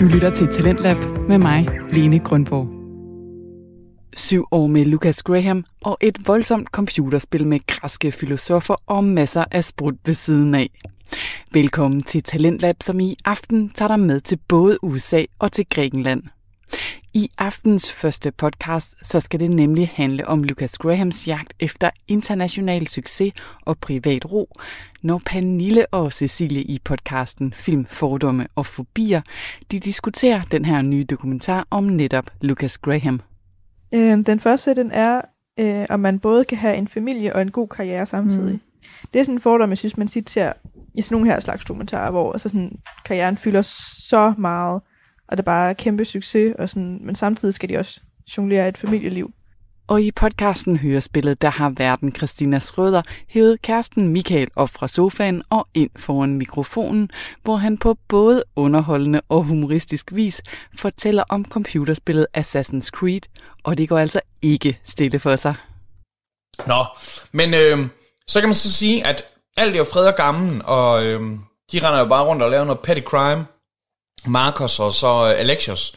Du lytter til Talentlab med mig, Lene Grundborg. Syv år med Lucas Graham og et voldsomt computerspil med græske filosofer og masser af sprut ved siden af. Velkommen til Talentlab, som i aften tager dig med til både USA og til Grækenland. I aftens første podcast, så skal det nemlig handle om Lucas Grahams jagt efter international succes og privat ro, når Pernille og Cecilie i podcasten Film, Fordomme og Fobier, de diskuterer den her nye dokumentar om netop Lucas Graham. Øh, den første, den er, øh, om man både kan have en familie og en god karriere samtidig. Mm. Det er sådan en fordom, jeg synes, man sit ser i sådan nogle her slags dokumentarer, hvor altså sådan, karrieren fylder så meget, og det er bare kæmpe succes, og sådan, men samtidig skal de også jonglere et familieliv. Og i podcasten Hørespillet, der har verden Christina Schrøder hævet kæresten Michael op fra sofaen og ind foran mikrofonen, hvor han på både underholdende og humoristisk vis fortæller om computerspillet Assassin's Creed, og det går altså ikke stille for sig. Nå, men øh, så kan man så sige, at alt er jo fred og gammel, og øh, de render jo bare rundt og laver noget petty crime. Marcos og så øh, Alexios.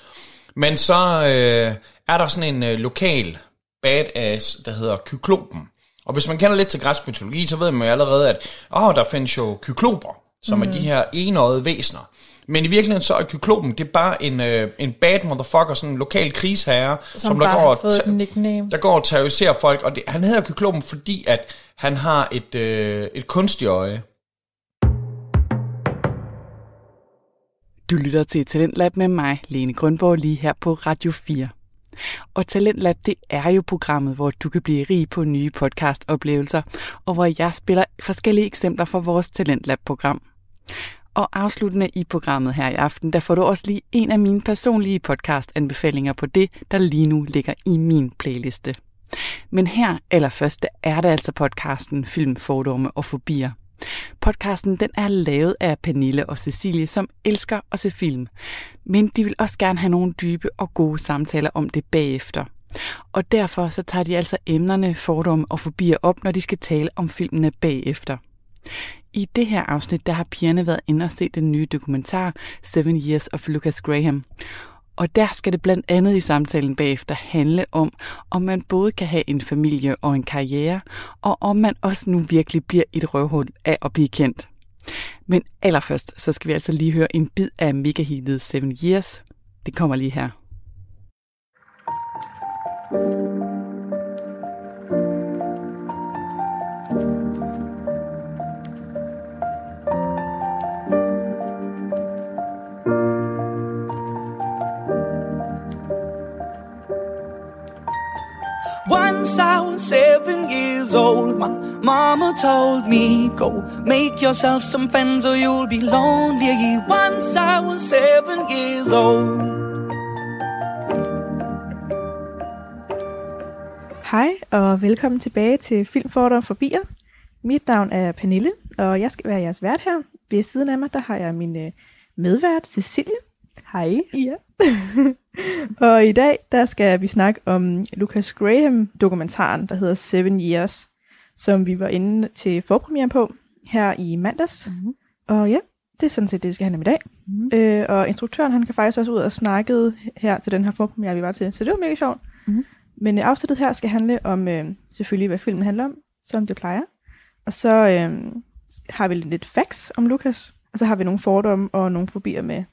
Men så øh, er der sådan en øh, lokal badass, der hedder Kyklopen. Og hvis man kender lidt til græsk mytologi, så ved man jo allerede, at åh, der findes jo kykloper, som mm. er de her enøjede væsener. Men i virkeligheden så er kyklopen, det er bare en, øh, en bad motherfucker, sådan en lokal krigsherre, som, som der, går og der går og terroriserer folk. Og det, han hedder kyklopen, fordi at han har et, øh, et kunstigt øje. Du lytter til Talentlab med mig, Lene Grundborg, lige her på Radio 4. Og Talentlab, det er jo programmet, hvor du kan blive rig på nye podcast-oplevelser, og hvor jeg spiller forskellige eksempler fra vores Talentlab-program. Og afsluttende i programmet her i aften, der får du også lige en af mine personlige podcast-anbefalinger på det, der lige nu ligger i min playliste. Men her allerførst, er det altså podcasten Film, Fordomme og Fobier. Podcasten den er lavet af Pernille og Cecilie, som elsker at se film. Men de vil også gerne have nogle dybe og gode samtaler om det bagefter. Og derfor så tager de altså emnerne, fordomme og fobier op, når de skal tale om filmene bagefter. I det her afsnit, der har pigerne været inde og set den nye dokumentar Seven Years of Lucas Graham. Og der skal det blandt andet i samtalen bagefter handle om, om man både kan have en familie og en karriere, og om man også nu virkelig bliver et røvhul af at blive kendt. Men allerførst, så skal vi altså lige høre en bid af megahitet Seven Years. Det kommer lige her. thank you Once I was seven years old, my mama told me, Go make yourself some friends or you'll be lonely. Once I was seven years old. Hej og velkommen tilbage til Filmforder Forbier. Mit navn er Pernille, og jeg skal være jeres vært her. Ved siden af mig, der har jeg min øh, medvært Cecilie. Hej. Ja. og i dag, der skal vi snakke om Lucas Graham-dokumentaren, der hedder Seven Years, som vi var inde til forpremiere på her i mandags. Mm-hmm. Og ja, det er sådan set det, det skal handle om i dag. Mm-hmm. Øh, og instruktøren, han kan faktisk også ud og snakke her til den her forpremiere, vi var til. Så det var mega sjovt. Mm-hmm. Men øh, afsnittet her skal handle om øh, selvfølgelig, hvad filmen handler om, som det plejer. Og så øh, har vi lidt facts om Lucas. Og så har vi nogle fordomme og nogle fobier med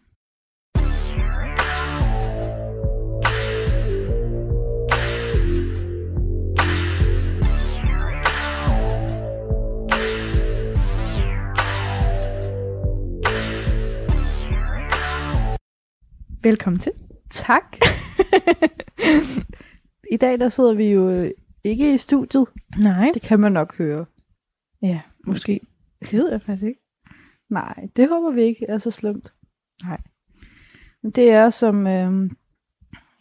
Velkommen til. Tak. I dag der sidder vi jo øh, ikke i studiet. Nej. Det kan man nok høre. Ja, måske. Det ved jeg faktisk ikke. Nej, det håber vi ikke er så slemt. Nej. Men det er som øh,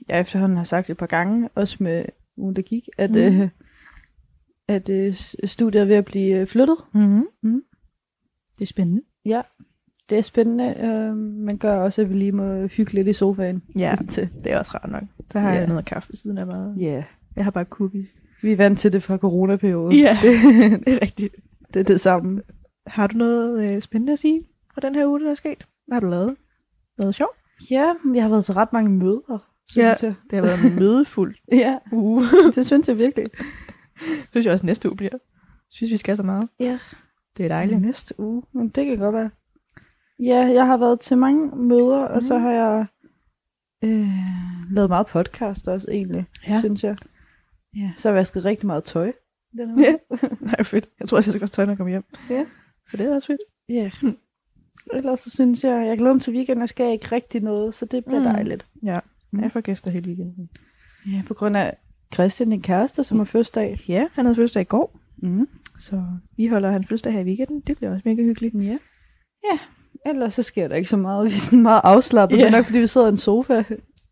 jeg efterhånden har sagt et par gange, også med ugen der gik, at, mm. øh, at øh, studiet er ved at blive øh, flyttet. Mm-hmm. Mm. Det er spændende. Ja, det er spændende, øh, men gør også, at vi lige må hygge lidt i sofaen. Ja, til. det er også rart nok. Der har yeah. jeg noget kaffe ved siden af mig. Ja. Yeah. Jeg har bare cookies. Vi er vant til det fra coronaperioden. Ja, det, det er rigtigt. Det er det samme. Har du noget øh, spændende at sige fra den her uge, der er sket? Hvad har du lavet? Noget sjovt? Ja, jeg har været til ret mange møder, synes Ja. jeg. Det har været en mødefuld Ja, uge. det synes jeg virkelig. synes jeg også næste uge bliver. Synes vi skal så meget. Ja. Det er dejligt. Næste uge, men det kan godt være. Ja, jeg har været til mange møder, og så Mhm. har jeg øh, lavet meget podcast også egentlig, Ja. synes jeg. Ja, så har jeg vasket rigtig meget tøj. Den Ja. Det er fedt. Jeg tror også, jeg skal også tøj, når jeg kommer hjem. Ja. Så det er også fedt. Ja. Ellers så synes jeg, jeg glæder mig til weekenden, jeg skal ikke rigtig noget, så det bliver Mm. mm. dejligt. Ja. Mm. Jeg får gæster hele weekenden. Ja, på grund af Christian, din kæreste, som har fødselsdag. Ja, han havde fødselsdag i går. Mm. Så vi holder hans fødselsdag her i weekenden. Det bliver også mega hyggeligt. Ja. Ja, ellers så sker der ikke så meget. Vi er sådan meget afslappet. Ja. Det er nok, fordi vi sidder i en sofa.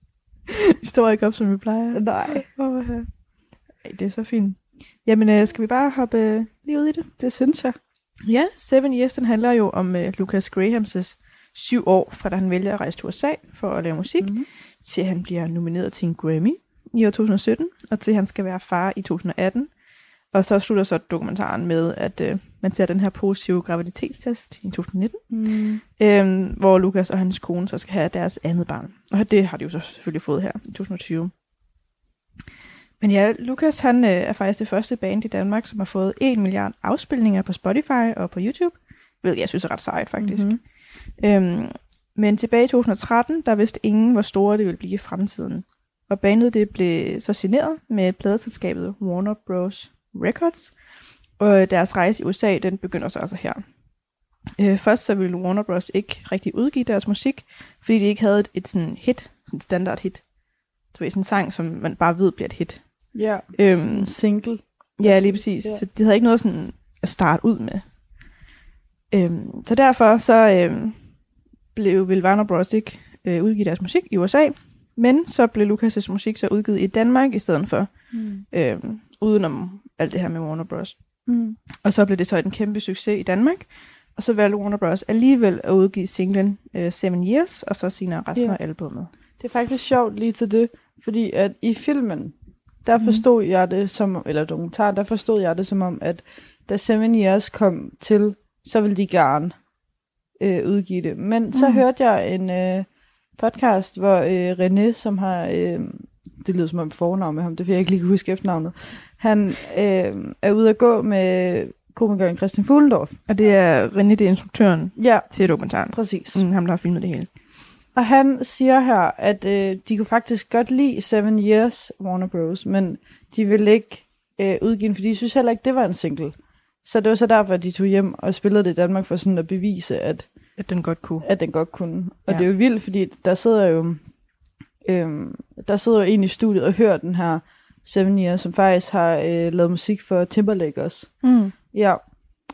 Vi står ikke op, som vi plejer. Nej, ja. Ej, det er så fint. Jamen, øh, skal vi bare hoppe øh, lige ud i det? det synes jeg. Ja, Seven Years, den handler jo om øh, Lucas Grahams' syv år, fra da han vælger at rejse til USA for at lave musik, Mhm. til han bliver nomineret til en Grammy i år 2017, og til han skal være far i 2018. Og så slutter så dokumentaren med, at øh, man ser den her positive graviditetstest i 2019, Mm. øh, hvor Lucas og hans kone så skal have deres andet barn. Og det har de jo så selvfølgelig fået her i 2020. Men ja, Lucas han øh, er faktisk det første band i Danmark, som har fået 1 milliard afspilninger på Spotify og på YouTube, hvilket jeg synes er ret sejt faktisk. Mhm. Øhm, men tilbage i 2013, der vidste ingen, hvor store det ville blive i fremtiden. Og bandet det blev så signeret med pladeselskabet Warner Bros. Records, og deres rejse i USA, den begynder så altså her. Øh, først så ville Warner Bros. ikke rigtig udgive deres musik, fordi de ikke havde et, et sådan hit, sådan standard hit. Du ved, sådan en sang, som man bare ved bliver et hit. Ja, Øhm, en single. Ja, lige præcis. Ja. Så de havde ikke noget sådan at starte ud med. Øhm, så derfor så øhm, blev vil Warner Bros. ikke øh, udgive deres musik i USA, men så blev Lucas' musik så udgivet i Danmark i stedet for, Mm. øhm, udenom alt det her med Warner Bros. Mm. Og så blev det så en kæmpe succes i Danmark, og så valgte Warner Bros. alligevel at udgive singlen øh, Seven Years, og så senere resten Ja. af albumet. Det er faktisk sjovt lige til det, fordi at i filmen, der Mhm. forstod jeg det som, eller dokumentar, der forstod jeg det som om, at da Seven Years kom til, så ville de gerne øh, udgive det. Men så Mhm. hørte jeg en øh, podcast, hvor øh, René, som har, øh, det lyder som om fornavn med ham, det vil jeg ikke lige kunne huske efternavnet, han øh, er ude at gå med komikeren Christian Fuglendorf. Og det er René, det er instruktøren Ja, til dokumentaren. præcis. Mm, ham, der har filmet det hele. Og han siger her, at øh, de kunne faktisk godt lide Seven Years Warner Bros., men de ville ikke øh, udgive den, fordi de synes heller ikke, det var en single. Så det var så derfor, at de tog hjem og spillede det i Danmark for sådan at bevise, at, At den godt kunne. at den godt kunne. Og Ja. det er jo vildt, fordi der sidder jo øhm, der sidder jo en i studiet og hører den her Seven Years, som faktisk har øh, lavet musik for Timberlake også. Mm. Ja,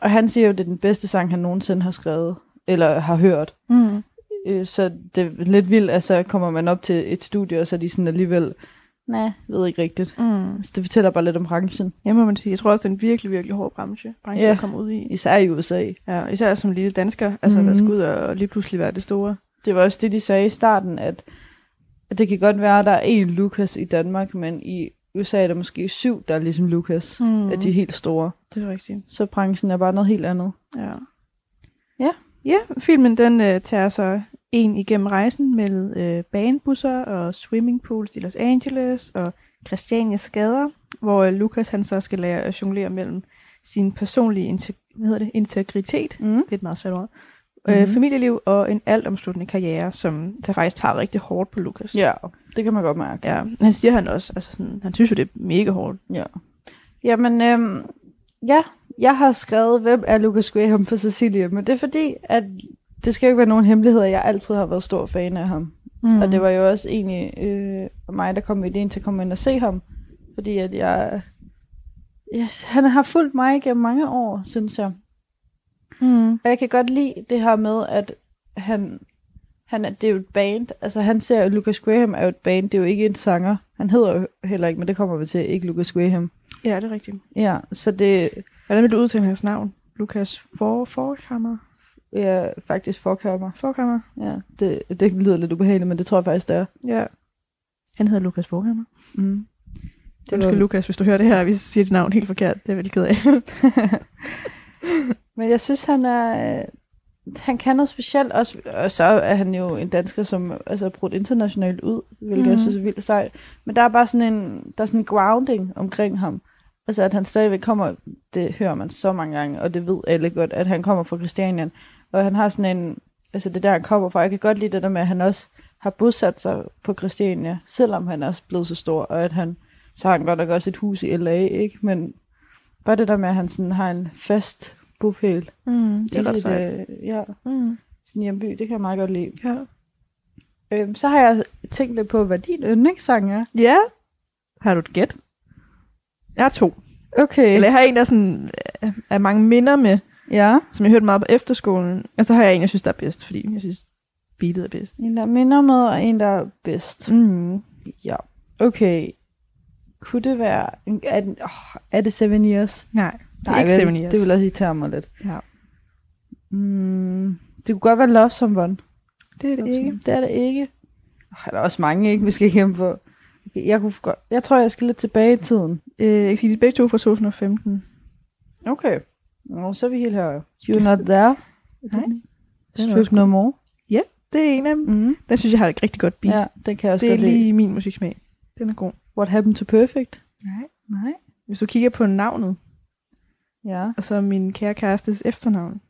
og han siger jo, at det er den bedste sang, han nogensinde har skrevet, eller har hørt. Mm. Øh, så det er lidt vildt, at så kommer man op til et studie, og så er de sådan alligevel, nej, ved ikke rigtigt. Mm. Altså, det fortæller bare lidt om branchen, Ja, må man sige. Jeg tror også, det er en virkelig, virkelig hård branche, branche Ja. at komme ud i. især i USA. Ja, især som lille dansker, altså mm. der Mhm. skal ud og lige pludselig være det store. Det var også det, de sagde i starten, at det kan godt være, at der er en Lucas i Danmark, men i USA er der måske syv, der er ligesom Lucas, Mm. at de er helt store. Det er rigtigt. Så branchen er bare noget helt andet. Ja. Ja. Ja, filmen den øh, tager sig en igennem rejsen med øh, banebusser og swimmingpools i Los Angeles og Christianias gader, hvor øh, Lucas han så skal lære at jonglere mellem sin personlige integ- hvad hedder det? integritet, Mm. det er et meget svært ord, øh, Mhm. familieliv og en altomsluttende karriere, som der faktisk tager rigtig hårdt på Lucas. Ja, det kan man godt mærke. Ja, han siger han også, altså sådan, han synes jo, det er mega hårdt. Ja. Jamen, øhm, ja, jeg har skrevet, hvem er Lucas Graham for Cecilia, men det er fordi, at det skal jo ikke være nogen hemmelighed, at jeg altid har været stor fan af ham. Mm. Og det var jo også egentlig øh, mig, der kom med ideen til at komme ind og se ham, fordi at jeg, yes, han har fulgt mig igennem mange år, synes jeg. Mm. Og jeg kan godt lide det her med, at han, han er, det er jo et band. Altså han ser, at Lucas Graham er jo et band, det er jo ikke en sanger. Han hedder jo heller ikke, men det kommer vi til, ikke Lucas Graham. Ja, det er rigtigt. Ja, så det Hvordan vil du udtale hans navn? Lukas For Forhammer? er faktisk forkammer. Forhammer? Ja, det, det lyder lidt ubehageligt, men det tror jeg faktisk, det er. Ja. Han hedder Lukas Forhammer. Mm. Det Undskyld, Lukas, hvis du hører det her, hvis jeg siger dit navn helt forkert. Det er veldig ked af. Men jeg synes, han er... øh, han kan noget specielt også, og så er han jo en dansker, som altså, er brudt internationalt ud, hvilket mm. jeg synes er vildt sejt. Men der er bare sådan en, der er sådan en grounding omkring ham. Altså at han stadigvæk kommer, det hører man så mange gange, og det ved alle godt, at han kommer fra Christianien. Og han har sådan en, altså det der han kommer fra, jeg kan godt lide det der med, at han også har bosat sig på Christiania, selvom han er blevet så stor, og at han, så har han godt nok også et hus i LA, ikke? Men bare det der med, at han sådan har en fast bopæl. Mm, det er ret sejt. øh, ja, Mm. sin hjemby, det kan jeg meget godt lide. Ja. Øhm, så har jeg tænkt lidt på, hvad din yndlingssang er. ja. Har du et gæt? Jeg har to. Okay. Eller jeg har en, der sådan, øh, er mange minder med, Ja. som jeg hørte meget på efterskolen. Og så har jeg en, jeg synes, der er bedst, fordi jeg synes, beatet er bedst. En, der minder med, og en, der er bedst. Mm. Ja. Okay. Kunne det være... Er, oh, er det Seven Years? Nej, Nej, ikke vel. Det vil også irritere mig lidt. Ja. Mm, det kunne godt være Love Someone. det er det ikke. Det er det ikke. Oh, der er også mange, ikke? Vi skal igennem på. Okay, jeg, kunne godt, jeg tror, jeg skal lidt tilbage i tiden. Øh, jeg kan sige, de begge to fra 2015. Okay. Nå, så er vi helt her. You're not there. Nej. Strip no more. Det er en af dem. Mm. Den synes jeg har et rigtig godt beat. Ja, den kan jeg også det er godt lide. lige min musiksmag. Den er god. What happened to perfect? Nej. Nej. Hvis du kigger på navnet, Ja. og så min kære kærestes efternavn.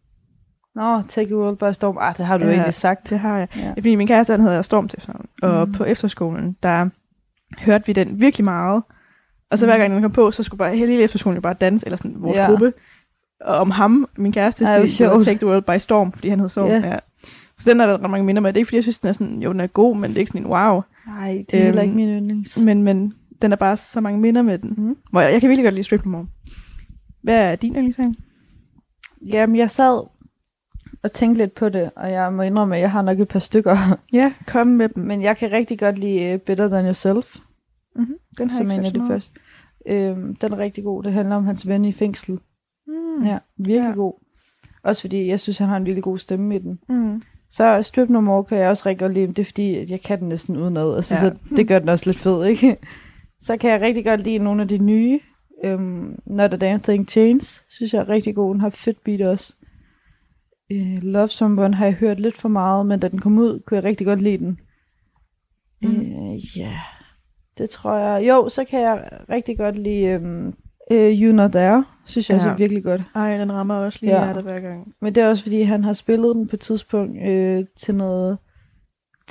Nå, Take a World by Storm. Ah, det har du Ja. egentlig sagt. Det har jeg. Ja. Fordi min kæreste, han hedder Storm til efternavn. Og Mm. på efterskolen, der hørte vi den virkelig meget. Og så hver Mm. gang den kom på, så skulle bare hele efterskolen jo bare danse, eller sådan vores Ja. gruppe. Og om ham, min kæreste, Ej, fordi det var. Take the World by Storm, fordi han hed Storm. Ja. Ja. Så den er der ret mange minder med. Det er ikke, fordi jeg synes, den er sådan, jo, den er god, men det er ikke sådan en wow. Nej, det er heller Øhm, ikke min yndlings. Men, men den er bare så mange minder med den. Mm. Hvor jeg, jeg kan virkelig godt lide Strip More. Hvad er din yndlingssang? Jamen, jeg sad og tænkte lidt på det, og jeg må indrømme, at jeg har nok et par stykker. Ja, kom med dem. Men jeg kan rigtig godt lide uh, Better Than Yourself, Mm-hmm. Den har som jeg en af de første. Øhm, den er rigtig god. Det handler om hans ven i fængsel. Mm. Ja, virkelig Ja. god. Også fordi, jeg synes, han har en virkelig god stemme i den. Mm. Så Strip No More kan jeg også rigtig godt lide, det er fordi, at jeg kan den næsten udenad. Altså, ja. så det gør den også lidt fed, ikke? Så kan jeg rigtig godt lide nogle af de nye. Um, Not a Damn Thing Change, synes jeg er rigtig god. Den har fedt beat også. Uh, Love Someone har jeg hørt lidt for meget, men da den kom ud, kunne jeg rigtig godt lide den. Ja, Mm. uh, yeah. det tror jeg. Jo, så kan jeg rigtig godt lide um, uh, You Not There, synes jeg Ja. også er virkelig godt. Ej, den rammer også lige ja. hjertet hver gang. Men det er også fordi, han har spillet den på et tidspunkt øh, til noget...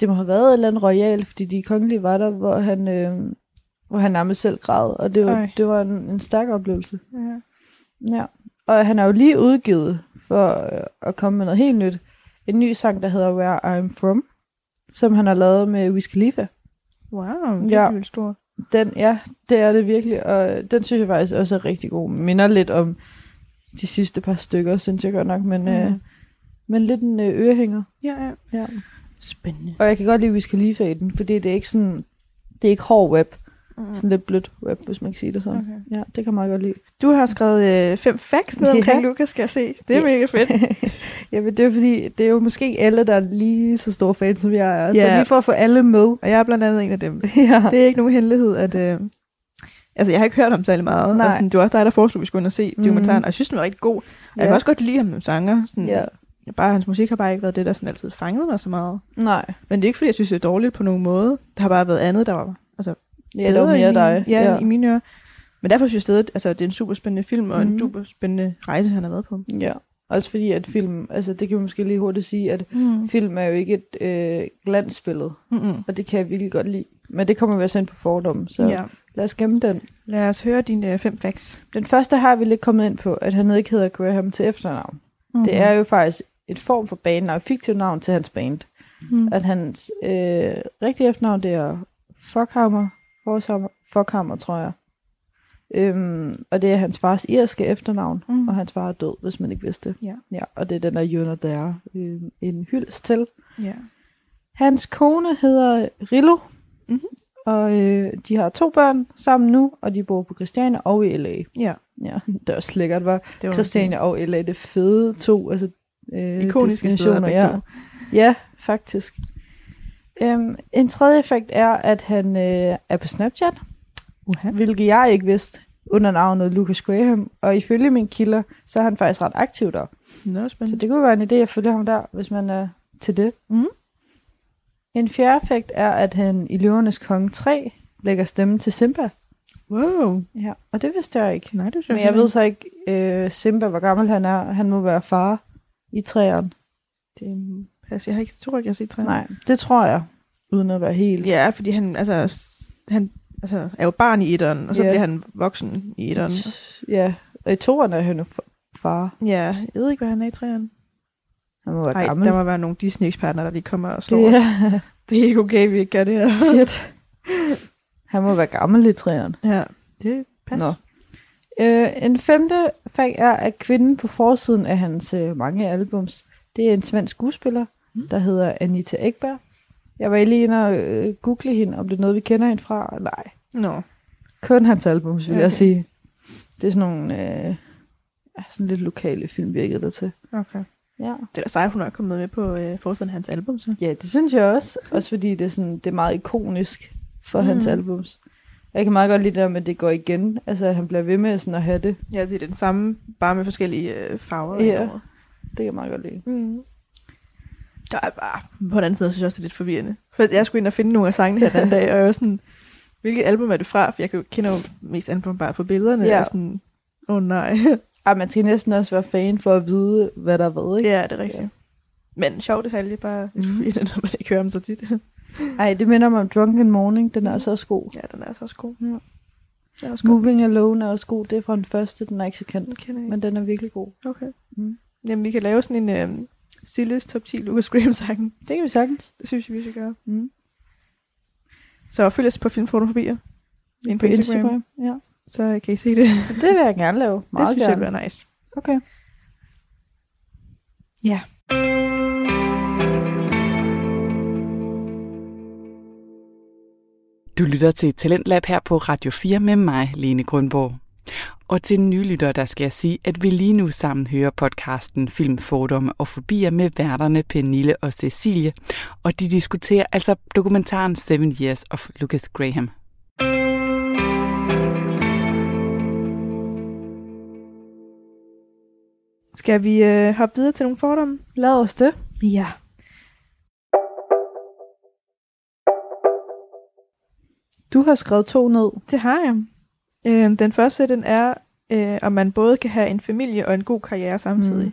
Det må have været et eller andet royal, fordi de kongelige var der, hvor han, øh, hvor han nærmest selv græd. Og det var, Ej. det var en, en stærk oplevelse. Ja. Ja. Og han er jo lige udgivet for øh, at komme med noget helt nyt. En ny sang, der hedder Where I'm From, som han har lavet med Wiz Khalifa. Wow, det Ja. er stort. Den, ja, det er det virkelig, og den synes jeg faktisk også er rigtig god. Minder lidt om de sidste par stykker, synes jeg godt nok, men, mm. øh, Mhm. men lidt en øh, ørehænger. Ja, ja. Ja. Spændende. Og jeg kan godt lide Wiz Khalifa i den, fordi det er ikke sådan, det er ikke hård web, Mm. sådan lidt blødt web, hvis man kan sige det sådan. Okay. Ja, det kan meget godt lide. Du har skrevet øh, fem facts ned omkring Ja. Lukas, skal jeg se. Det er Ja. mega fedt. ja, men det er fordi, det er jo måske alle, der er lige så store fans, som jeg er. Så Ja. lige for at få alle med. Og jeg er blandt andet en af dem. ja. Det er ikke nogen hemmelighed, at... Øh, altså, jeg har ikke hørt ham særlig meget. Nej. Og sådan, det var også dig, der foreslog, at vi skulle ind og se Mhm. dokumentaren. Og jeg synes, den var rigtig god. Og jeg kan også godt lide ham som sanger. Sådan, Ja. Bare hans musik har bare ikke været det, der sådan altid fangede mig så meget. Nej. Men det er ikke, fordi jeg synes, det er dårligt på nogen måde. Det har bare været andet, der var altså, Ja, i mere mine- dig. Ja, ja, i mine ører. Men derfor synes jeg stadig, altså, det er en super spændende film, og mm. Mhm. en super spændende rejse, han har været på. ja. Også fordi, at film, altså det kan vi måske lige hurtigt sige, at Mm. film er jo ikke et øh, glansbillede, Mm-mm. og det kan jeg virkelig godt lide. Men det kommer vi også ind på fordomme, så ja. Lad os gemme den. Lad os høre dine øh, fem facts. Den første har vi lidt kommet ind på, at han ikke hedder Graham til efternavn. Mm. Det er jo faktisk et form for bandnavn, et fiktivt navn til hans band. Mm. At hans øh, rigtige efternavn, det er Fuckhammer, Fuckhammer, tror jeg. Øhm, og det er hans fars irske efternavn, Mm. og hans far er død, hvis man ikke vidste det. Ja. ja og det er den der Jønner, der er øh, en hyldest til. Ja. Hans kone hedder Rillo, Mhm. og øh, de har to børn sammen nu, og de bor på Christiania og i LA. ja, Ja, det er også lækkert, var det var Christiania og LA, det fede to altså, øh, Ikoniske steder, begge ja. ja, faktisk. Um, en tredje effekt er, at han øh, er på Snapchat, Uh-huh. hvilket jeg ikke vidste. under navnet Lucas Graham, og ifølge mine kilder, så er han faktisk ret aktiv der. Nå, Så spændende. det kunne være en idé at følge ham der, hvis man er til det. Mhm. En fjerde effekt er, at han i Løvernes Konge 3 lægger stemme til Simba. Wow. Ja, og det vidste jeg ikke. Nej, det Men jeg ved så ikke, øh, Simba, hvor gammel han er. Han må være far i træerne. Det, altså, jeg har ikke, tror ikke, jeg har set træerne. Nej, det tror jeg, uden at være helt... Ja, fordi han, altså, han altså, er jo barn i etteren, og så Ja. bliver han voksen i etteren. Ja, og i toerne er han jo fa- far. Ja, jeg ved ikke, hvad han er i træerne. Han må være Nej, gammel. der må være nogle Disney-eksperter, der lige kommer og slår os. ja, Det er ikke okay, vi ikke gør det her. shit. Han må være gammel i træerne. Ja, det passer. Nå. Øh, en femte fag er, at kvinden på forsiden af hans øh, mange albums, det er en svensk skuespiller. Der hedder Anita Ekberg. Jeg var lige inde og øh, google hende, om det er noget, vi kender hende fra. Nej, Nå, kun hans albums, vil okay. jeg sige. Det er sådan nogle øh, ja, sådan lidt lokale film, virkede det til. okay. Ja. Det er da sejt, hun er kommet med på øh, forsiden af hans album, så. ja, det synes jeg også. Også fordi det er, sådan, det er meget ikonisk for mm. hans Mm. albums. Jeg kan meget godt lide det der med, at det går igen. Altså, at han bliver ved med sådan at have det. Ja, det er den samme, bare med forskellige øh, farver. Ja. Det kan jeg meget godt lide. Mm. Der er bare, på den anden side, synes jeg også, det er lidt forvirrende. For jeg skulle ind og finde nogle af sangene her den anden dag, og jeg var sådan, hvilket album er det fra? For jeg kender jo mest album bare på billederne. Ja. Og sådan, åh oh, nej. Ej, man skal næsten også være fan for at vide, hvad der er hvad, ikke? ja, det er rigtigt. Ja. Men sjov detalje, bare lidt Mhm. forvirrende, når man ikke hører dem så tit. Ej, det minder mig om Drunken Morning. Den er altså også god. ja, den er altså også god. Ja. Den er også god. Moving Alone er også god. Det er fra den første. Den er ikke så kendt. Den kender jeg. Men den er virkelig god. Okay. Mm. Jamen, vi kan lave sådan en øh, Silles top 10 Lucas Graham sang. Det kan vi sagtens. Det synes jeg, vi skal gøre. Mm. Så følg os på Filmfotofobier. Inde på, På Instagram, Instagram. Ja. Så kan I se det. Det vil jeg gerne lave. Meget det synes gerne. jeg bliver nice. Okay. Ja. Du lytter til Talentlab her på Radio 4 med mig, Lene Grundborg. Og til nye lyttere, der skal jeg sige, at vi lige nu sammen hører podcasten Film, Fordomme og Fobier med værterne Pernille og Cecilie. Og de diskuterer altså dokumentaren Seven Years of Lucas Graham. Skal vi øh, hoppe videre til nogle fordomme? Lad os det. Ja. Du har skrevet to ned. Det har jeg. Øh, den første, den er, øh, om man både kan have en familie og en god karriere samtidig. Mm.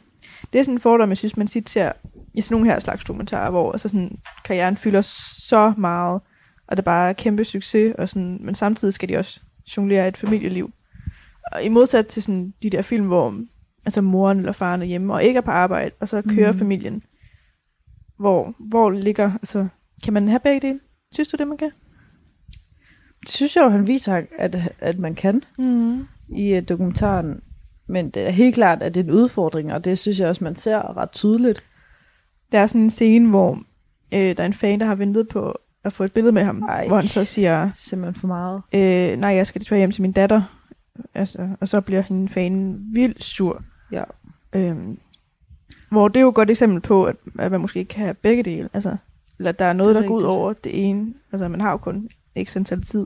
Det er sådan en fordom, jeg synes, man tit ser i sådan nogle her slags dokumentarer, hvor altså sådan, karrieren fylder så meget, og det er bare kæmpe succes, og sådan, men samtidig skal de også jonglere et familieliv. Og i modsat til sådan de der film, hvor altså moren eller faren er hjemme og ikke er på arbejde, og så kører mm. familien. Hvor, hvor ligger, altså, kan man have begge dele? Synes du det, man kan? Det synes jeg jo, han viser, at, at man kan Mm. i uh, dokumentaren. Men det er helt klart, at det er en udfordring, og det synes jeg også, man ser ret tydeligt. Der er sådan en scene, hvor øh, der er en fan, der har ventet på at få et billede med ham, Ej. Hvor han så siger, Simpelthen for meget. øh, nej, jeg skal desværre hjem til min datter. Altså, og så bliver hende fanen vildt sur. Ja. Øhm, hvor det er jo et godt eksempel på, at, at man måske ikke kan have begge dele. Altså, eller der er noget, er der går ud over det ene. Altså, man har jo kun ikke antal tid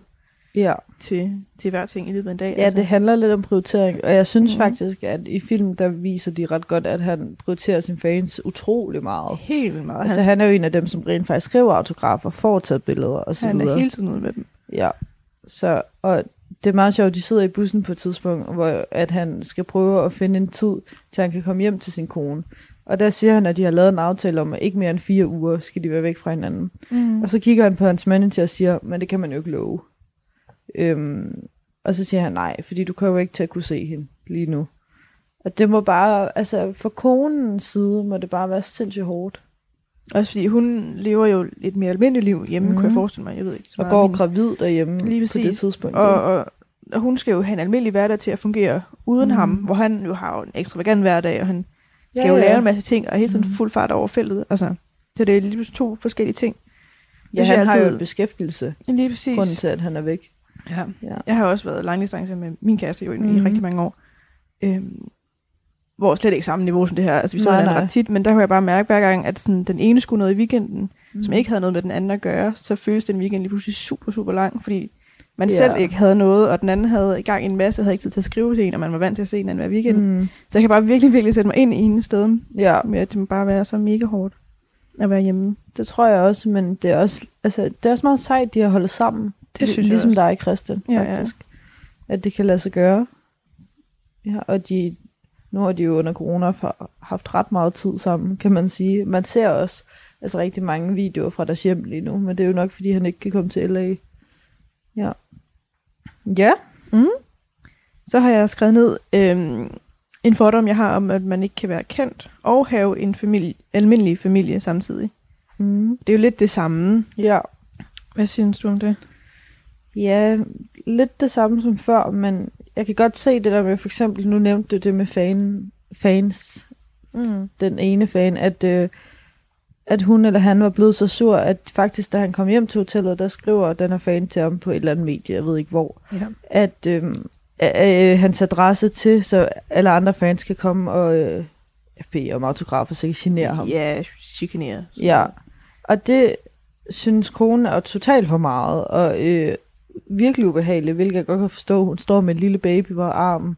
Ja. til, til hver ting i løbet af en dag. Ja, altså. det handler lidt om prioritering, og jeg synes Mhm. mm. faktisk, at i filmen, der viser de ret godt, at han prioriterer sine fans utrolig meget. helt meget. Altså, han, han er jo en af dem, som rent faktisk skriver autografer, får taget billeder og så han er videre. hele tiden ude med dem. Ja, så, og det er meget sjovt, de sidder i bussen på et tidspunkt, hvor at han skal prøve at finde en tid, til han kan komme hjem til sin kone. Og der siger han, at de har lavet en aftale om, at ikke mere end fire uger skal de være væk fra hinanden. Mm. Og så kigger han på hans manager og siger, men det kan man jo ikke love. Øhm, og så siger han, nej, fordi du kommer jo ikke til at kunne se hende lige nu. Og det må bare, altså for konens side, må det bare være sindssygt hårdt. Også fordi hun lever jo et mere almindeligt liv hjemme, mm. kunne jeg Mhm. forestille mig. Jeg ved ikke. så Og går hende. gravid derhjemme Lige på det tidspunkt. og, og, og hun skal jo have en almindelig hverdag til at fungere uden mm. ham, hvor han jo har en ekstravagant hverdag, og han skal Ja, jo ja. lave en masse ting, og hele tiden Mhm. fuld fart over feltet. Altså, så det er lige to forskellige ting. ja, han har jo en beskæftigelse, Lige præcis. grunden til, at han er væk. Ja. Ja. Jeg har også været langdistance med min kæreste jo mm. Mhm. i rigtig mange år. Øhm, hvor slet ikke samme niveau som det her. Altså, vi så Nej, hinanden ret tit, men der kunne jeg bare mærke hver gang, at sådan, den ene skulle noget i weekenden, Mm. som ikke havde noget med den anden at gøre, så føles den weekend lige pludselig super, super lang, fordi man Ja. selv ikke havde noget, og den anden havde i gang en masse, havde ikke tid til at skrive til en, og man var vant til at se hinanden hver weekend. Mm. Mm. Så jeg kan bare virkelig, virkelig sætte mig ind i hendes sted, Ja, med at det må bare være så mega hårdt at være hjemme. det tror jeg også, men det er også, altså, det er også meget sejt, de har holdt sammen. Det synes jeg ligesom også. dig, Christian, Ja, ja. faktisk. At det kan lade sig gøre. Ja, og de, nu har de jo under corona haft ret meget tid sammen, kan man sige. Man ser også altså, rigtig mange videoer fra deres hjem lige nu, men det er jo nok, fordi han ikke kan komme til LA. Ja. Ja. Så har jeg skrevet ned øhm, en fordom, jeg har om, at man ikke kan være kendt og have en familie, almindelig familie samtidig. Mm. Det er jo lidt det samme. Ja. Hvad synes du om det? Ja, lidt det samme som før, men jeg kan godt se det der med, for eksempel, nu nævnte du det med fan, fans, Mm. den ene fan, at, øh, at hun eller han var blevet så sur, at faktisk, da han kom hjem til hotellet, der skriver den her fan til ham på et eller andet medie, jeg ved ikke hvor, Ja. at øh, øh, hans adresse til, så alle andre fans kan komme og øh, bede om autografer, så kan genere ham. Ja, chikanere. Ja, og det synes konen er totalt for meget, og øh, virkelig ubehageligt, hvilket jeg godt kan forstå. Hun står med en lille baby på armen.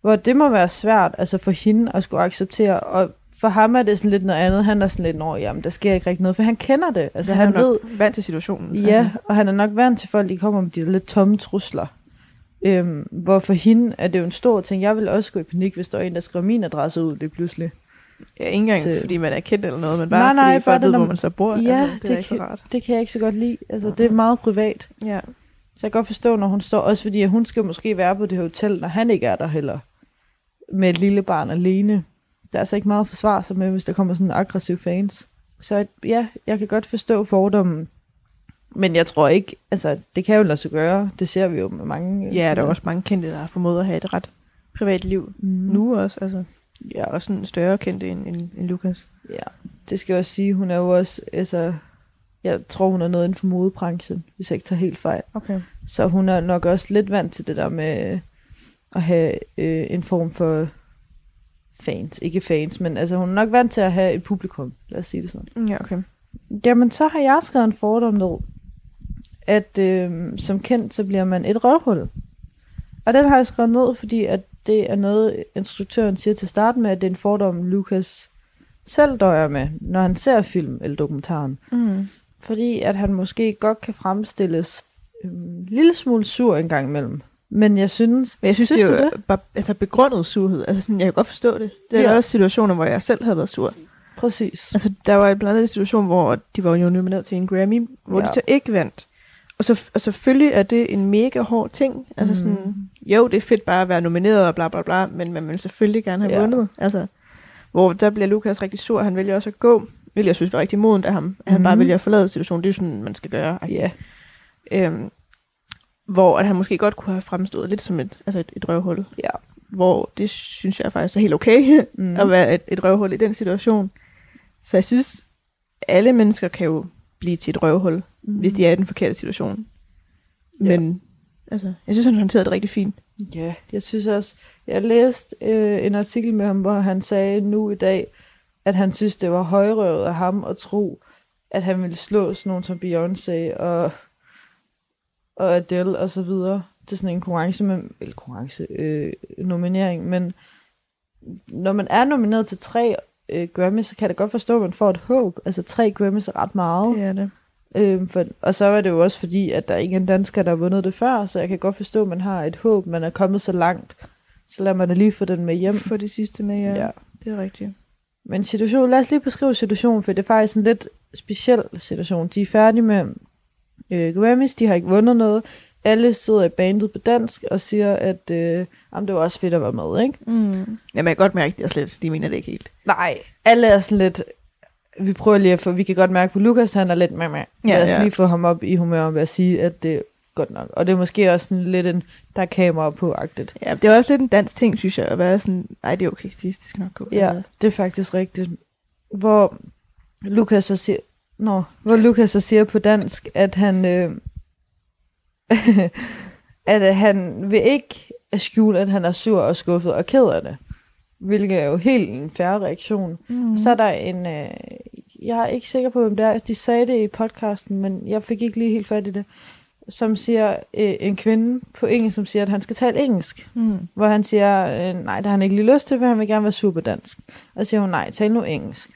Hvor det må være svært altså for hende at skulle acceptere, og for ham er det sådan lidt noget andet. Han er sådan lidt, nå, jamen, der sker ikke rigtig noget, for han kender det. Altså, han, han, er ved, nok vant til situationen. Ja, altså. og han er nok vant til folk, de kommer med de lidt tomme trusler. Øhm, hvor for hende er det jo en stor ting. Jeg vil også gå i panik, hvis der er en, der skriver min adresse ud lige pludselig. Ja, ikke engang til- fordi man er kendt eller noget, men bare Nej, nej, fordi bare folk ved, den hvor man så bor. Ja, altså, det, det er ikke så kan- rart. Det kan jeg ikke så godt lide. Altså, det er meget privat. Ja. Så jeg kan godt forstå, når hun står, også fordi at hun skal måske være på det hotel, når han ikke er der heller. Med et lille barn alene. Der er altså ikke meget at forsvare sig med, hvis der kommer sådan aggressiv fans. Så ja, jeg kan godt forstå fordommen. Men jeg tror ikke, altså det kan jo lade sig gøre. Det ser vi jo med mange. ja, der er også mange kendte, der har formået at have et ret privat liv mm. nu også. Altså, Ja, også sådan større kendte end, end, end Lukas. ja, det skal jeg også sige. Hun er jo også, altså, jeg tror hun er noget inden for modebranchen, hvis jeg ikke tager helt fejl. Okay. Så hun er nok også lidt vant til det der med at have øh, en form for fans. Ikke fans, men altså hun er nok vant til at have et publikum. Lad os sige det sådan. Ja, okay. Jamen, så har jeg skrevet en fordom ned, at øh, som kendt, så bliver man et røvhul. Og den har jeg skrevet ned, fordi at det er noget, instruktøren siger til at starte med, at det er en fordom, Lucas selv døjer med, når han ser film eller dokumentaren. Mm. Fordi at han måske godt kan fremstilles en lille smule sur en gang imellem. Men jeg synes... Men jeg synes, Synes det er jo bare altså begrundet surhed. Altså sådan, jeg kan godt forstå det. Det er Ja. ja. også situationer, hvor jeg selv havde været sur. Præcis. Altså, der var blandt andet en situation, hvor de var jo nomineret til en Grammy, hvor. Ja. de så ikke vandt. Og, så, og selvfølgelig er det en mega hård ting. Altså Mm. sådan, jo, det er fedt bare at være nomineret og bla bla bla, men man vil selvfølgelig gerne have Ja. vundet. Altså, hvor der bliver Lukas rigtig sur, han vælger også at gå, hvilket jeg synes var rigtig modent af ham. At han bare Mhm. vælger at forlade situationen, det er jo sådan, man skal gøre. Ja. Øhm, hvor at han måske godt kunne have fremstået lidt som et, altså et, et røvhul. Ja. Hvor det synes jeg faktisk er helt okay, Mm. at være et, et røvhul i den situation. Så jeg synes, alle mennesker kan jo blive til et røvhul, mm. hvis de er i den forkerte situation. Men altså, jeg synes, han håndterede det rigtig fint. Ja, jeg synes også, jeg læste øh, en artikel med ham, hvor han sagde nu i dag, at han synes, det var højrøvet af ham at tro, at han ville slå sådan nogen som Beyoncé og, og Adele og så videre til sådan en konkurrence, med, eller konkurrence, øh, nominering, men når man er nomineret til tre øh, Grammys, så kan jeg da godt forstå, at man får et håb. Altså tre Grammys er ret meget. Det er det. Øhm, for, og så er det jo også fordi, at der er ingen danskere, der har vundet det før, så jeg kan godt forstå, at man har et håb, man er kommet så langt. Så lader man da lige få den med hjem. For det sidste med, ja. Ja. ja. Det er rigtigt. Men situation, lad os lige beskrive situationen, for det er faktisk en lidt speciel situation. De er færdige med øh, Grammys, de har ikke vundet noget. Alle sidder i bandet på dansk og siger, at øh, jamen, det var også fedt at være med, ikke? Mm. Jamen, jeg kan godt mærke, at det er slet, de mener det ikke helt. Nej, alle er sådan lidt... Vi prøver lige at få... Vi kan godt mærke på Lukas, han er lidt med med. Ja, Lad os ja. lige få ham op i humør ved at sige, at det er godt nok. Og det er måske også sådan lidt en, der er kamera på-agtigt. Ja, det er også lidt en dansk ting, synes jeg, at være sådan, nej, det er okay, det, skal nok gå. Ja, det er faktisk rigtigt. Hvor Lukas så siger... Nå, hvor Lukas så siger på dansk, at han... Øh, at han vil ikke skjule, at han er sur og skuffet og ked af det. Hvilket er jo helt en færre reaktion. Mm. Så er der en, øh, jeg er ikke sikker på, hvem det er, de sagde det i podcasten, men jeg fik ikke lige helt fat i det. som siger, øh, en kvinde på engelsk, som siger, at han skal tale engelsk. Mm. Hvor han siger, øh, nej, det har han ikke lige lyst til, for han vil gerne være super dansk. Og så siger hun, nej, tal nu engelsk.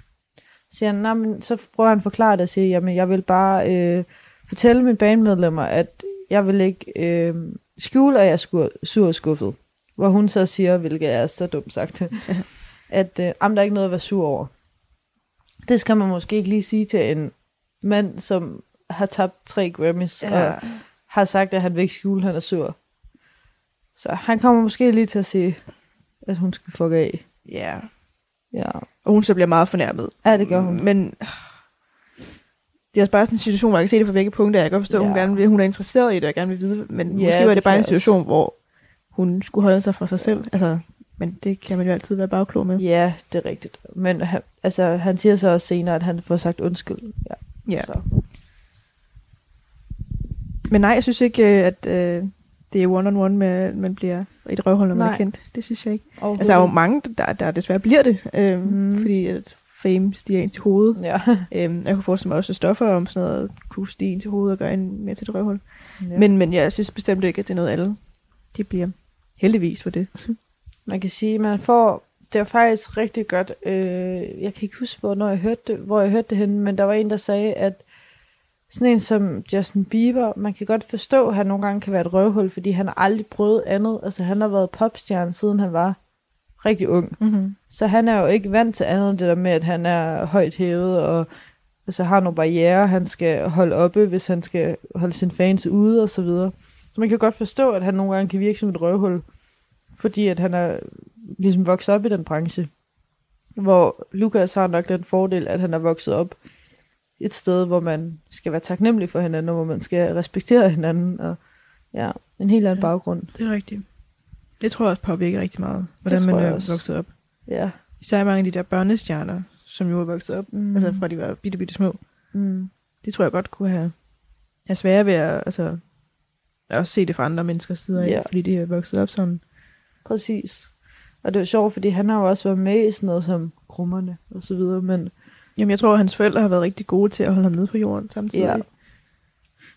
Så siger han, nej, men så prøver han at forklare det og siger, jamen jeg vil bare øh, fortælle mine bandmedlemmer, at jeg vil ikke øh, skjule, at jeg er sur og skuffet. Hvor hun så siger, hvilket er så dumt sagt, at øh, jamen, der er ikke noget at være sur over. Det skal man måske ikke lige sige til en mand, som har tabt tre Grammys, ja. og har sagt, at han vil ikke skjule, han er sur. Så han kommer måske lige til at sige, at hun skal fuck af. Ja. Ja, Og hun så bliver meget fornærmet. ja det gør hun. Men det er også bare sådan en situation, hvor jeg kan se det fra begge punkter. Jeg kan godt forstå, at hun, Ja. gerne vil, hun er interesseret i det og gerne vil vide, men Ja, måske var det, det bare en situation, hvor hun skulle holde sig for sig selv. Altså, men det kan man jo altid være bagklog med. Ja, det er rigtigt. Men han, altså, han siger så også senere, at han får sagt undskyld. Ja, Ja. Så. Men nej, jeg synes ikke, øh, at øh, det er one-on-one med, at man bliver et røvhul, når man Nej. er kendt. Det synes jeg ikke. Altså, der er jo mange, der, der desværre bliver det, øh, mm. fordi at fame stiger ind til hovedet. Ja. Øhm, jeg kunne forestille mig også, at stoffer om sådan noget kunne stige ind til hovedet og gøre en mere til et røvhul. ja. Men, men jeg synes bestemt ikke, at det er noget, alle de bliver heldigvis for det. man kan sige, man får, det var faktisk rigtig godt, øh, jeg kan ikke huske, hvornår jeg hørte det, hvor jeg hørte det henne, men der var en, der sagde, at sådan en som Justin Bieber, man kan godt forstå, at han nogle gange kan være et røvhul, fordi han har aldrig prøvet andet. Altså han har været popstjerne, siden han var rigtig ung. Mm-hmm. Så han er jo ikke vant til andet end det der med, at han er højt hævet, og altså, har nogle barriere, han skal holde oppe, hvis han skal holde sine fans ude, og så videre. Så man kan godt forstå, at han nogle gange kan virke som et røvhul, fordi at han er ligesom vokset op i den branche. Hvor Lukas har nok den fordel, at han er vokset op et sted, hvor man skal være taknemmelig for hinanden, og hvor man skal respektere hinanden, og ja, en helt anden Ja. baggrund. Det er rigtigt. Det tror jeg også påvirker rigtig meget, hvordan man er vokset op. Ja. Især mange af de der børnestjerner, som jo er vokset op, Mm. altså fra de var bitte, bitte små. Mm. Det tror jeg godt kunne have, have svære ved at altså, også se det fra andre menneskers sider, Ja. ja. fordi de er vokset op sådan. Præcis. Og det er jo sjovt, fordi han har jo også været med i sådan noget som krummerne og så videre, men, Jamen, jeg tror, at hans forældre har været rigtig gode til at holde ham nede på jorden samtidig. ja.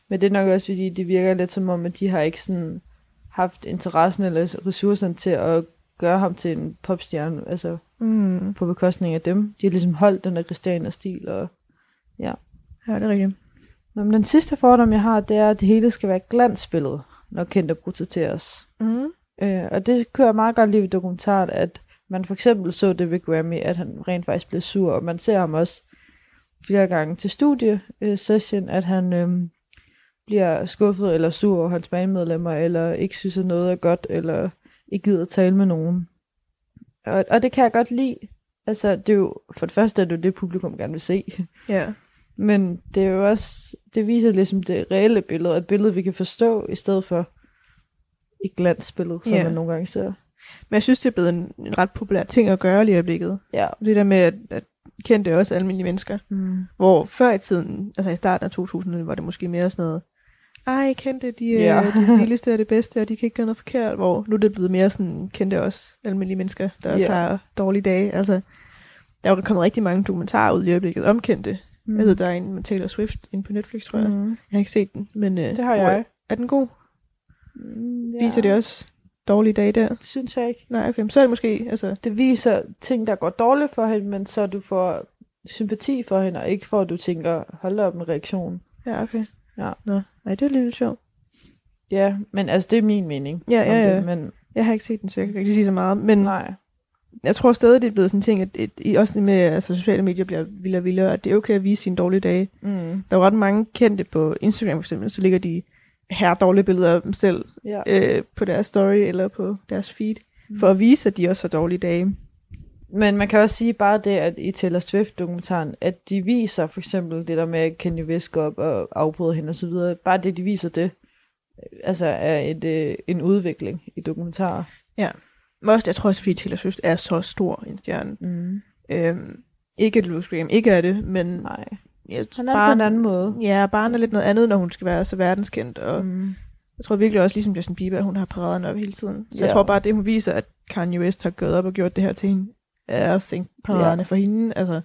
men det er nok også, fordi det virker lidt som om, at de har ikke sådan haft interessen eller ressourcerne til at gøre ham til en popstjerne, altså Mm. på bekostning af dem. De har ligesom holdt den der Christianer-stil. Og... Ja, det er rigtigt. Nå, men den sidste fordom, jeg har, det er, at det hele skal være glansbillede, når kendte portrætteres. Mm. Øh, og det kører meget godt lige ved dokumentaren, at man for eksempel så det ved Grammy, at han rent faktisk blev sur, og man ser ham også flere gange til studie-session, at han øh, bliver skuffet eller sur over hans bandmedlemmer, eller ikke synes, at noget er godt, eller ikke gider at tale med nogen. Og, og det kan jeg godt lide. Altså, det er jo, for det første er det jo det, publikum gerne vil se. Ja. Men det er jo også, det viser ligesom det reelle billede, et billede, vi kan forstå, i stedet for et glansbillede, som Ja. man nogle gange ser. Men jeg synes, det er blevet en, en ret populær ting at gøre lige i øjeblikket. Ja. Det der med, at, at kendte også almindelige mennesker. Mm. Hvor før i tiden, altså i starten af 2000, var det måske mere sådan noget, ej, kendte, de er Ja. ja. det vildeste og det bedste, og de kan ikke gøre noget forkert. Hvor nu er det blevet mere sådan, kendte også almindelige mennesker, der også Ja. har dårlige dage. Altså, der er jo kommet rigtig mange dokumentarer ud i øjeblikket om kendte. Mm. Jeg ved, der er en med Taylor Swift inde på Netflix, tror jeg. Mm. Jeg har ikke set den, men øh, Det har jeg. er den god? Mm, Ja. Viser det også dårlige dage der? Det synes jeg ikke. Nej, okay, men så er det måske, altså, Det viser ting, der går dårligt for hende, men så du får sympati for hende, og ikke for, at du tænker, hold op med reaktion. ja, okay. Ja. Nå, nej, det er lidt sjovt. Ja, men altså, det er min mening. Ja, ja, ja. Det, men Jeg har ikke set den, så jeg kan ikke sige så meget. Men nej. Jeg tror stadig, det er blevet sådan en ting, at et, i- også det med altså, sociale medier bliver vildere og vildere, at det er okay at vise sine dårlige dage. Mm. Der er jo ret mange kendte på Instagram for eksempel, så ligger de her dårlige billeder af dem selv Ja. øh, på deres story eller på deres feed, for at vise, at de også har dårlige dage. Men man kan også sige bare det, at i Taylor Swift-dokumentaren, at de viser for eksempel det der med, at Kanye West går op og afbryder hende osv. Bare det, de viser det, øh, altså er et, øh, en udvikling i dokumentarer. Men også, jeg tror også, fordi Taylor Swift er så stor en stjerne. Mm. Øhm, ikke at Louis Graham ikke er det, men Nej, jeg, han er på en anden måde. Ja, barn er lidt noget andet, når hun skal være så verdenskendt, og Mm. Jeg tror virkelig også, ligesom Justin Bieber, at hun har paraderne op hele tiden. Så Ja. jeg tror bare, at det hun viser, at Kanye West har gået op og gjort det her til hende, er at sænke paraderne Ja. for hende. Altså,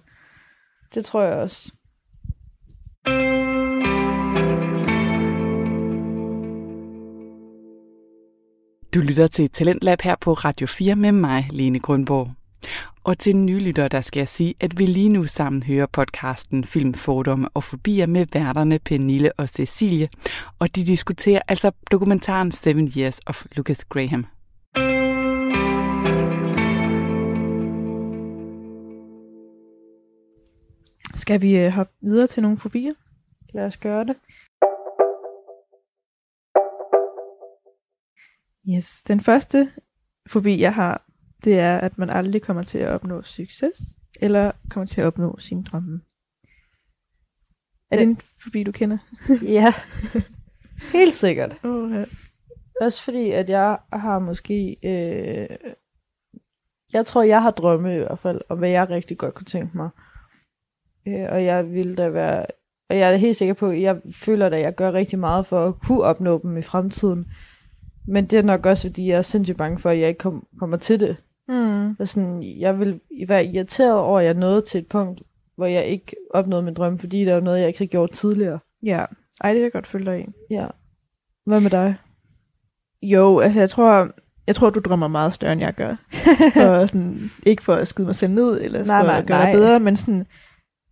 Det tror jeg også. Du lytter til Talentlab her på Radio 4 med mig, Lene Grønborg. Og til nye lyttere, der skal jeg sige, at vi lige nu sammen hører podcasten Film, Fordomme og Fobier med værterne Pernille og Cecilie, og de diskuterer altså dokumentaren Seven Years of Lucas Graham. Skal vi øh, hoppe videre til nogle fobier? Lad os gøre det. Yes. Den første fobi, jeg har, det er, at man aldrig kommer til at opnå succes, eller kommer til at opnå sin drømme. Er det en fobi, du kender? Ja, helt sikkert. Ja. Også fordi, at jeg har måske... Øh, jeg tror, jeg har drømme i hvert fald, om hvad jeg rigtig godt kunne tænke mig. Øh, og jeg vil da være... Og jeg er helt sikker på, at jeg føler, at jeg gør rigtig meget for at kunne opnå dem i fremtiden. Men det er nok også, fordi jeg er sindssygt bange for, at jeg ikke kom, kommer til det. Mm. Og sådan, jeg vil være irriteret over, at jeg nåede til et punkt, hvor jeg ikke opnåede min drøm, fordi der var noget, jeg ikke havde gjort tidligere. Ja. Ej, det er jeg godt følge dig i. Ja. Hvad med dig? Jo, altså jeg tror, jeg tror, du drømmer meget større, end jeg gør. For sådan, ikke for at skyde mig selv ned, eller Nej, for nej, at gøre nej. det bedre, men sådan,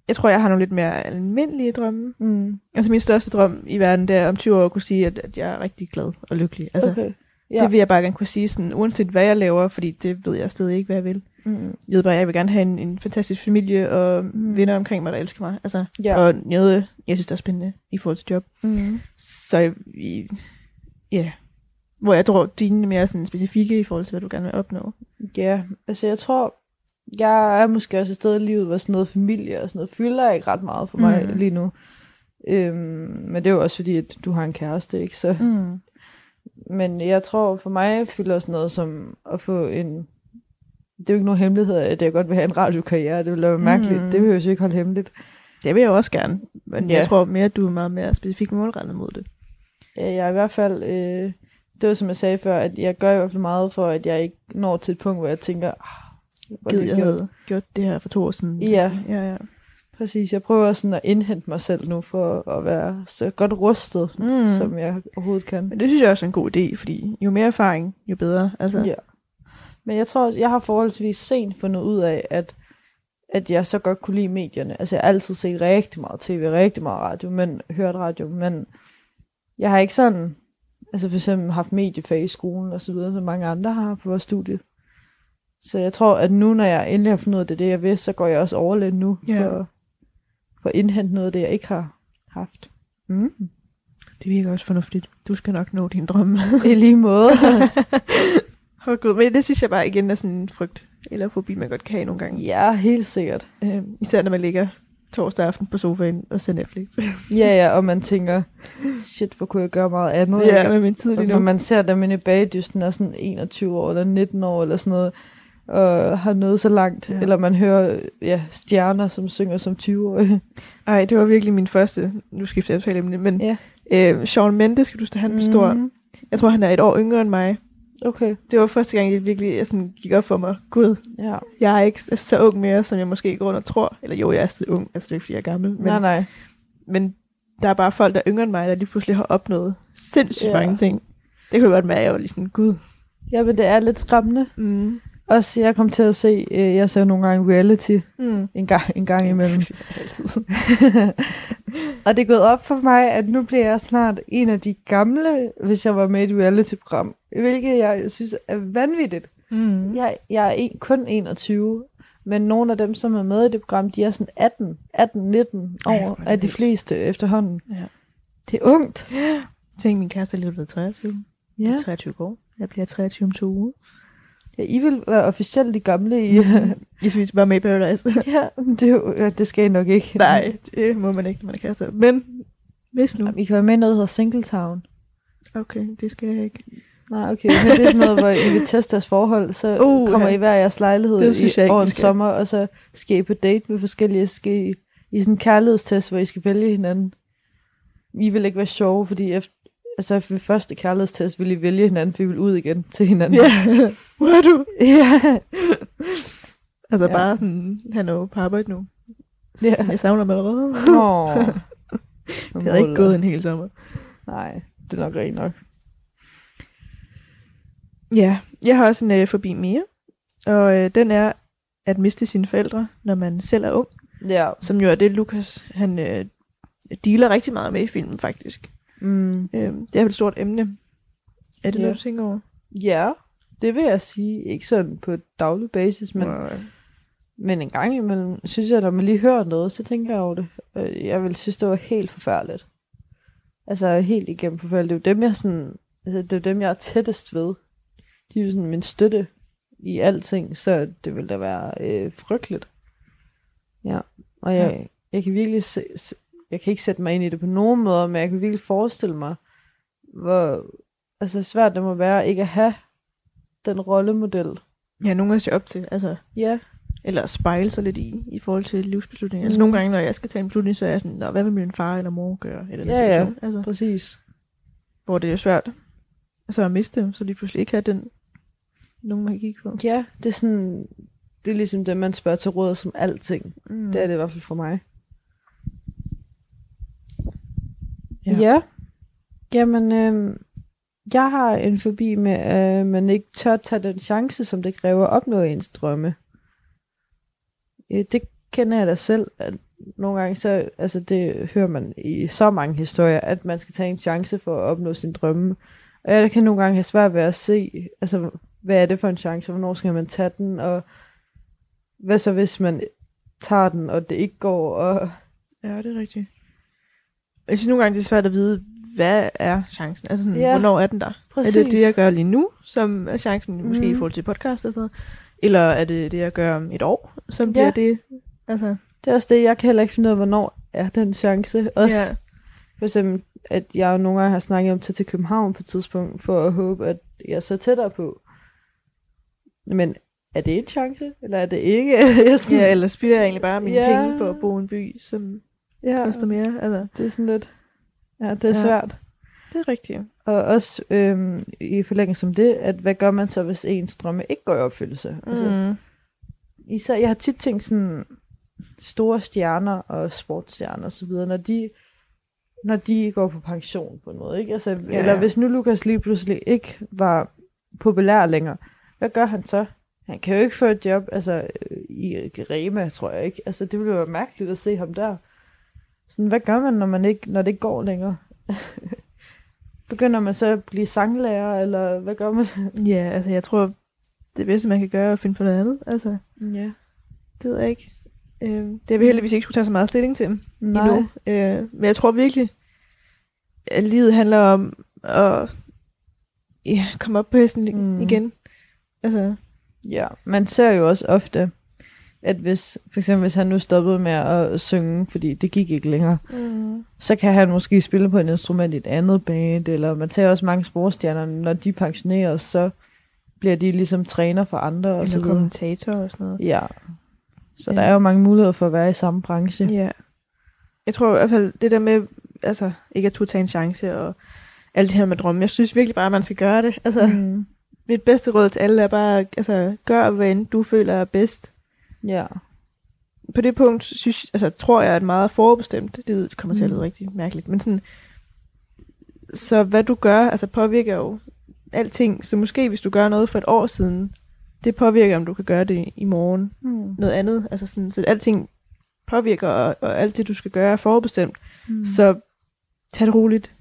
jeg tror, jeg har nogle lidt mere almindelige drømme. Mm. Altså min største drøm i verden, det er om 20 år at kunne sige, at, at jeg er rigtig glad og lykkelig. Altså, Okay. ja. Det vil jeg bare gerne kunne sige, sådan, uanset hvad jeg laver, fordi det ved jeg stadig ikke, hvad jeg vil. Mm. Jeg ved bare, jeg vil gerne have en, en fantastisk familie og mm. venner omkring mig, der elsker mig. Altså, Ja. Og noget, jeg synes, der er spændende i forhold til job. Mm. Så ja, hvor jeg tror, dine er mere sådan specifikke i forhold til, hvad du gerne vil opnå. Ja, altså jeg tror, jeg er måske også et sted i livet, hvor sådan noget familie og sådan noget fylder ikke ret meget for mig Mhm. lige nu. Øhm, men det er jo også fordi, at du har en kæreste, ikke? Så, Mm. men jeg tror, for mig fylder sådan noget som at få en... Det er jo ikke nogen hemmelighed, at jeg godt vil have en radiokarriere. Det ville være mærkeligt. Mhm. Det vil jeg jo ikke holde hemmeligt. Det vil jeg også gerne. Men Ja. jeg tror mere, at du er meget mere specifikt målrettet mod det. Ja, Jeg er i hvert fald... Øh, det var som jeg sagde før, at jeg gør i hvert fald meget for, at jeg ikke når til et punkt, hvor jeg tænker, ah, Gid, jeg gjort." havde gjort det her for to år siden. Ja. ja, ja. Præcis, jeg prøver sådan at indhente mig selv nu, for at være så godt rustet, Mm. mm. som jeg overhovedet kan. Men det synes jeg også er en god idé, fordi jo mere erfaring, jo bedre. Altså, Ja. Men jeg tror også, jeg har forholdsvis sent fundet ud af, at, at jeg så godt kunne lide medierne. Altså jeg har altid set rigtig meget tv, rigtig meget radio, men hørt radio, men jeg har ikke sådan, altså for eksempel haft mediefag i skolen og så videre, som mange andre har på vores studie. Så jeg tror, at nu, når jeg endelig har fundet ud af det, det jeg vil, så går jeg også over lidt nu, Ja. for, for at indhente noget af det, jeg ikke har haft. Mm. det virker også fornuftigt. Du skal nok nå din drømme. I lige måde. oh, Gud. Men det synes jeg bare igen er sådan en frygt eller fobi, man godt kan have nogle gange. ja, helt sikkert. Øh, især når man ligger torsdag aften på sofaen og ser Netflix. Ja, ja, og man tænker, shit, hvor kunne jeg gøre meget andet? ja, med min tid lige når nu. man ser dem inde i bagdysten er sådan 21 år eller 19 år eller sådan noget, og har nået så langt, Ja. eller man hører ja, stjerner, som synger som 20-årige. Ej, det var virkelig min første, nu skifter jeg totalt emne, men Ja. øh, Sean Mendes, skal du han blev stor. Mhm. Jeg tror, han er et år yngre end mig. Okay, Det var første gang, jeg virkelig jeg sådan, gik op for mig. Gud, ja. jeg er ikke så ung mere, som jeg måske går rundt og tror. Eller jo, jeg er stadig ung, altså det er ikke, fordi jeg er gammel. Men, nej, nej. men der er bare folk, der er yngre end mig, der lige pludselig har opnået sindssygt Ja. mange ting. Det kunne godt være, at jeg var lige sådan, gud. Ja, men det er lidt skræmmende. Mm. Også jeg kom til at se, øh, jeg ser nogle gange reality Mm. en gang, en gang imellem. Altid. og det er gået op for mig, at nu bliver jeg snart en af de gamle, hvis jeg var med i et reality-program. Hvilket jeg synes er vanvittigt. Mm. Jeg, jeg er en, kun 21, men nogle af dem, som er med i det program, de er sådan 18, 18-19 Ej, år hvor det af de fleste efterhånden. Ja. Det er ungt. Tænk, min kæreste er lige blevet 23. Ja. Ja. 23 år. Jeg bliver 23 om to uger. Ja, I vil være officielt de gamle i... Hvis vi var med i Paradise. ja, det, er jo, det skal I nok ikke. Nej, det må man ikke, når man er kæreste. Men hvis nu. I kan være med i noget, der hedder Singletown. Okay, det skal jeg ikke. Nej, okay. Men det er sådan noget, hvor I vil teste deres forhold, så Uh, kommer ja. I hver jeres lejlighed Det synes i, jeg over en sommer, og så skal I på date med forskellige, skal I, i sådan en kærlighedstest, hvor I skal vælge hinanden. I vil ikke være sjove, fordi efter, altså ved første kærlighedstest vil I vælge hinanden, for I vil ud igen til hinanden. Ja, hvor er du? ja. Altså Ja. bare sådan, han er jo på arbejde nu. ja. Jeg savner ham allerede. Åh. Det havde ikke gået en hel sommer. Nej, det er nok rent nok. Ja, jeg har også en øh, forbi mere, og øh, den er at miste sine forældre, når man selv er ung, Ja. som jo er det, Lukas han øh, dealer rigtig meget med i filmen, faktisk. Mm. Øh, det er et stort emne. Er det Ja. noget, du tænker over? Ja, det vil jeg sige. Ikke sådan på daglig basis, men, Nej. men en gang imellem, synes jeg, når man lige hører noget, så tænker jeg over det. Øh, Jeg vil synes, det var helt forfærdeligt. Altså helt igennem forfærdeligt. Det er jo dem, jeg sådan, altså, det er dem, jeg er tættest ved. De er jo sådan min støtte i alting, så det vil da være øh, frygteligt. Ja, og jeg, ja. jeg kan virkelig se, se, jeg kan ikke sætte mig ind i det på nogen måde, men jeg kan virkelig forestille mig, hvor altså, svært det må være ikke at have den rollemodel. Ja, nogen at se op til, altså, Ja, eller spejle sig lidt i, i forhold til livsbeslutninger. Mm. Altså Mhm. nogle gange, når jeg skal tage en beslutning, så er jeg sådan, Nå, hvad vil min far eller mor gøre den Ja, ja. Altså, præcis. hvor det er svært altså at miste dem, så de pludselig ikke har den, nogen man kigge på. Ja, det er sådan, det er ligesom det, man spørger til råd som alting. Mm. Det er det i hvert fald for mig. Ja. Ja. ja. Jamen, øh, jeg har en forbi med, at man ikke tør tage den chance, som det kræver at opnå ens drømme. Øh, Det kender jeg da selv, at nogle gange, så, altså det hører man i så mange historier, at man skal tage en chance for at opnå sin drømme. Og jeg kan nogle gange have svært ved at se, altså hvad er det for en chance, hvornår skal man tage den, og hvad så hvis man tager den, og det ikke går, og Ja, det er rigtigt. Jeg synes nogle gange, det er svært at vide, hvad er chancen? Altså, sådan, Ja. hvornår er den der? Præcis. Er det det, jeg gør lige nu, som er chancen, mm. måske i Mhm. forhold til podcast og sådan noget? Eller er det det, jeg gør om et år, som bliver Ja. det? Altså, Det er også det, jeg kan heller ikke finde ud af, hvornår er den chance. Også ja. for eksempel, at jeg jo nogle gange har snakket om at tage til København på et tidspunkt, for at håbe, at jeg er så tættere på. Men er det en chance, eller er det ikke? jeg sådan, ja, eller spilder jeg egentlig bare mine Ja. penge på at bo i en by, som ja, koster mere? Altså, det er sådan lidt, ja, det er Ja. svært. det er rigtigt. Og også øhm, i forlængelse om det, at hvad gør man så, hvis ens drømme ikke går i opfyldelse? Altså, Mm. især, jeg har tit tænkt sådan, store stjerner og sportsstjerner og så videre, når de, når de går på pension på en måde, ikke? Altså, Ja. ja. Eller hvis nu Lukas lige pludselig ikke var populær længere, hvad gør han så? Han kan jo ikke få et job, altså øh, i Rema, tror jeg ikke. Altså, det ville jo være mærkeligt at se ham der. Sådan, hvad gør man, når, man ikke, når det ikke går længere? Begynder man så at blive sanglærer, eller hvad gør man? Ja, altså jeg tror, det bedste, man kan gøre, er at finde på noget andet. Altså, Ja. det ved jeg ikke. Øh, det har vi heldigvis ikke skulle tage så meget stilling til Nej. endnu. Øh, men jeg tror virkelig, at livet handler om at ja, komme op på hesten Mm. igen. Altså, Ja, man ser jo også ofte, at hvis, for eksempel hvis han nu stoppede med at synge, fordi det gik ikke længere, mm. så kan han måske spille på et instrument i et andet band, eller man ser også mange sportsstjerner, når de pensioneres, så bliver de ligesom træner for andre og så eller kommentator og sådan noget. Ja. Så Ja. der er jo mange muligheder for at være i samme branche. Ja. Jeg tror i hvert fald, det der med, altså, ikke at turde tage en chance, og alt det her med drømme, jeg synes virkelig bare, at man skal gøre det. Altså. Mm. mit bedste råd til alle er bare, altså, gør hvad end du føler er bedst. Ja. På det punkt, synes, altså, tror jeg, at meget forudbestemt, det kommer til at lyde Mm. rigtig mærkeligt, men sådan, så hvad du gør, altså påvirker jo alting, så måske hvis du gør noget for et år siden, det påvirker, om du kan gøre det i morgen. Mm. Noget andet, altså sådan, så alting påvirker, og, og alt det, du skal gøre, er forudbestemt. Mm. Så tag det roligt.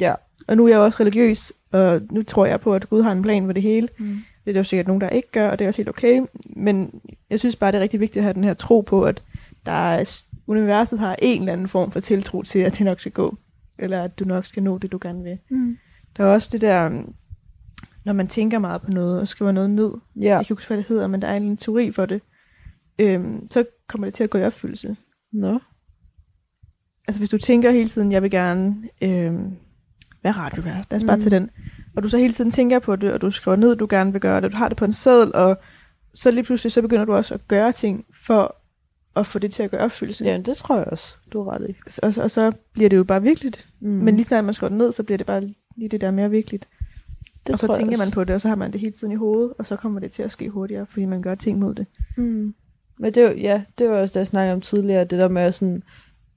Ja. Og nu er jeg også religiøs, og nu tror jeg på, at Gud har en plan for det hele. Mm. Det er der jo sikkert nogen, der ikke gør, og det er også helt okay. Men jeg synes bare, det er rigtig vigtigt at have den her tro på, at der er, universet har en eller anden form for tiltro til, at det nok skal gå. Eller at du nok skal nå det, du gerne vil. Mm. Der er også det der, når man tænker meget på noget, og skriver noget ned. Ja. Jeg kan ikke huske, hvad det hedder, men der er en teori for det. Øhm, så kommer det til at gå i opfyldelse. Nå. altså hvis du tænker hele tiden, jeg vil gerne øh, være radiovært, lad os bare Mm. tage den, og du så hele tiden tænker på det, og du skriver ned, du gerne vil gøre det, du har det på en seddel, og så lige pludselig, så begynder du også at gøre ting, for at få det til at gøre opfyldelse. Ja, det tror jeg også, du har ret i. Og, så- og så bliver det jo bare virkeligt. Mm. Men lige snart man skriver det ned, så bliver det bare lige det der mere virkeligt. det og så tænker man på det, og så har man det hele tiden i hovedet, og så kommer det til at ske hurtigere, fordi man gør ting mod det. Mm. Men det jo, ja, det var også det, jeg snakkede om tidligere, det der med at, sådan,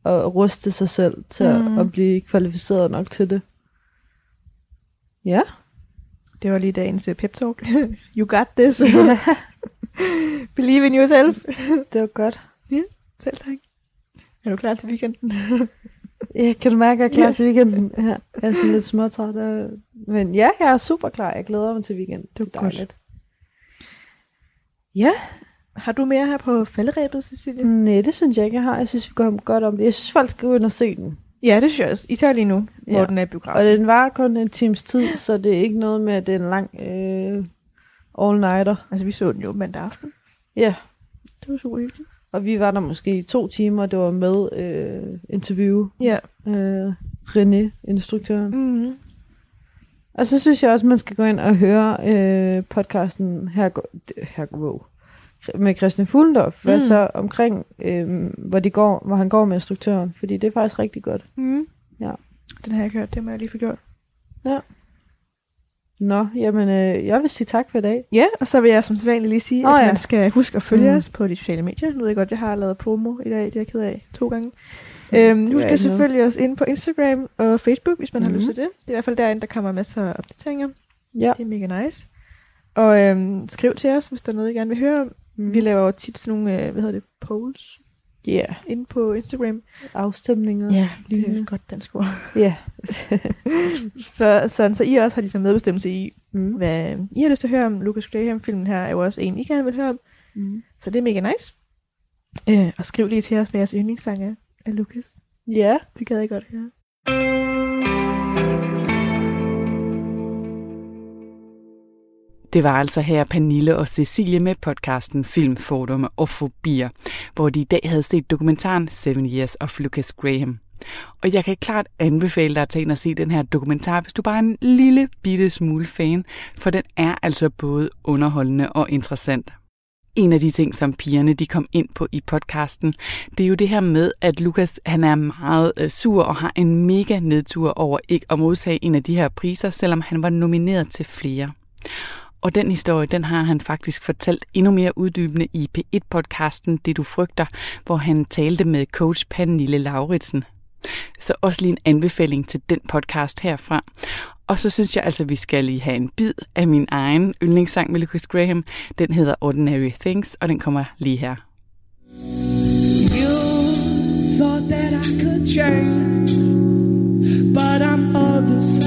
at ruste sig selv til. Mm. at, at blive kvalificeret nok til det. Ja, Det var lige dagens uh, pep talk. you got this. Believe in yourself. Det var godt. Selv tak. Er du klar til weekenden? Ja, kan du mærke, at jeg er klar Ja. til weekenden? Ja, jeg er sådan lidt småtræt. af- Men ja, jeg er super klar. Jeg glæder mig til weekenden. Det er godt. dejligt. ja. Har du mere her på falderæbet, Cecilie? Mm. Nej, det synes jeg ikke, jeg har. Jeg synes, vi går godt om det. Jeg synes, folk skal gå ind og se den. Ja, det synes jeg også. Især lige nu, ja. hvor den er i Og biografen. den var kun en times tid, så det er ikke noget med, at det er en lang øh, all-nighter. Altså, vi så den jo mandag aften. Ja, Det var super hyggeligt. og vi var der måske i to timer. Det var med øh, interview. Ja. Øh, René, instruktøren. Mm-hmm. Og så synes jeg også, man skal gå ind og høre øh, podcasten her, her wow, med Christian Fuglendorf, mm. Mm. så omkring, øh, hvor, de går, hvor han går med instruktøren, fordi det er faktisk rigtig godt. Mm. Ja. Den har jeg ikke hørt, det må jeg lige få gjort. Nå, jamen, øh, jeg vil sige tak for i dag. Ja, og så vil jeg som sædvanligt lige sige, Åh, at ja. man skal huske at følge Mm. os på de sociale medier. Nu ved jeg godt, jeg har lavet promo i dag, det er jeg ked af to gange. Øhm, det du skal ikke noget. selvfølgelig også ind på Instagram og Facebook, hvis man mm-hmm. har Mhm. lyst til det. Det er i hvert fald derinde, der kommer masser af opdateringer. Ja. Det er mega nice. Og øhm, skriv til os, hvis der er noget, I gerne vil høre om. Mm. Vi laver tit sådan nogle, øh, hvad hedder det, polls Ja, inde på Instagram. afstemninger. Ja, det er et godt dansk ord. Ja. Så, sådan, så I også har ligesom medbestemmelse i, mm. hvad I har lyst til at høre om. Lucas Graham-filmen her er jo også en, I gerne vil høre om. Mm. Så det er mega nice. Øh, og skriv lige til os, hvad jeres yndlingssang er af Lucas. Ja. Det gad jeg godt høre. Det var altså her Pernille og Cecilie med podcasten Film, Fordomme og Fobier, hvor de i dag havde set dokumentaren Seven Years of Lucas Graham. Og jeg kan klart anbefale dig at tage ind og se den her dokumentar, hvis du bare er en lille bitte smule fan, for den er altså både underholdende og interessant. En af de ting, som pigerne de kom ind på i podcasten, det er jo det her med, at Lukas han er meget øh, sur og har en mega nedtur over ikke at modtage en af de her priser, selvom han var nomineret til flere. Og den historie, den har han faktisk fortalt endnu mere uddybende i P1-podcasten Det du frygter, hvor han talte med coach Pernille Lauritsen. Så også lige en anbefaling til den podcast herfra. Og så synes jeg altså, vi skal lige have en bid af min egen yndlingssang med Lucas Graham. Den hedder Ordinary Things, og den kommer lige her. You thought that I could change, but I'm all the same.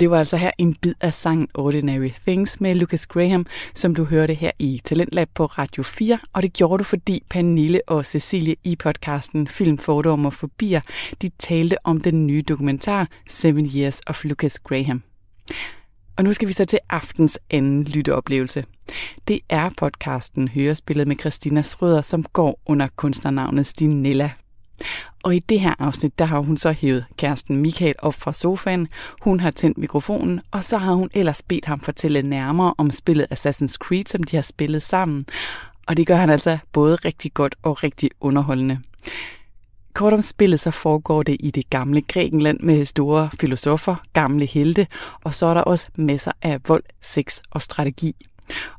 Og det var altså her en bid af sangen Ordinary Things med Lucas Graham, som du hørte her i Talentlab på Radio 4. Og det gjorde du, fordi Pernille og Cecilie i podcasten Film, Fordomme og Fobier, de talte om den nye dokumentar Seven Years of Lucas Graham. Og nu skal vi så til aftens anden lytteoplevelse. Det er podcasten Hørespillet med Christina Schrøder, som går under kunstnernavnet Stinella. Og i det her afsnit, der har hun så hævet kæresten Michael op fra sofaen. Hun har tændt mikrofonen, og så har hun ellers bedt ham fortælle nærmere om spillet Assassin's Creed, som de har spillet sammen. Og det gør han altså både rigtig godt og rigtig underholdende. kort om spillet, så foregår det i det gamle Grækenland med store filosofer, gamle helte, og så er der også masser af vold, sex og strategi.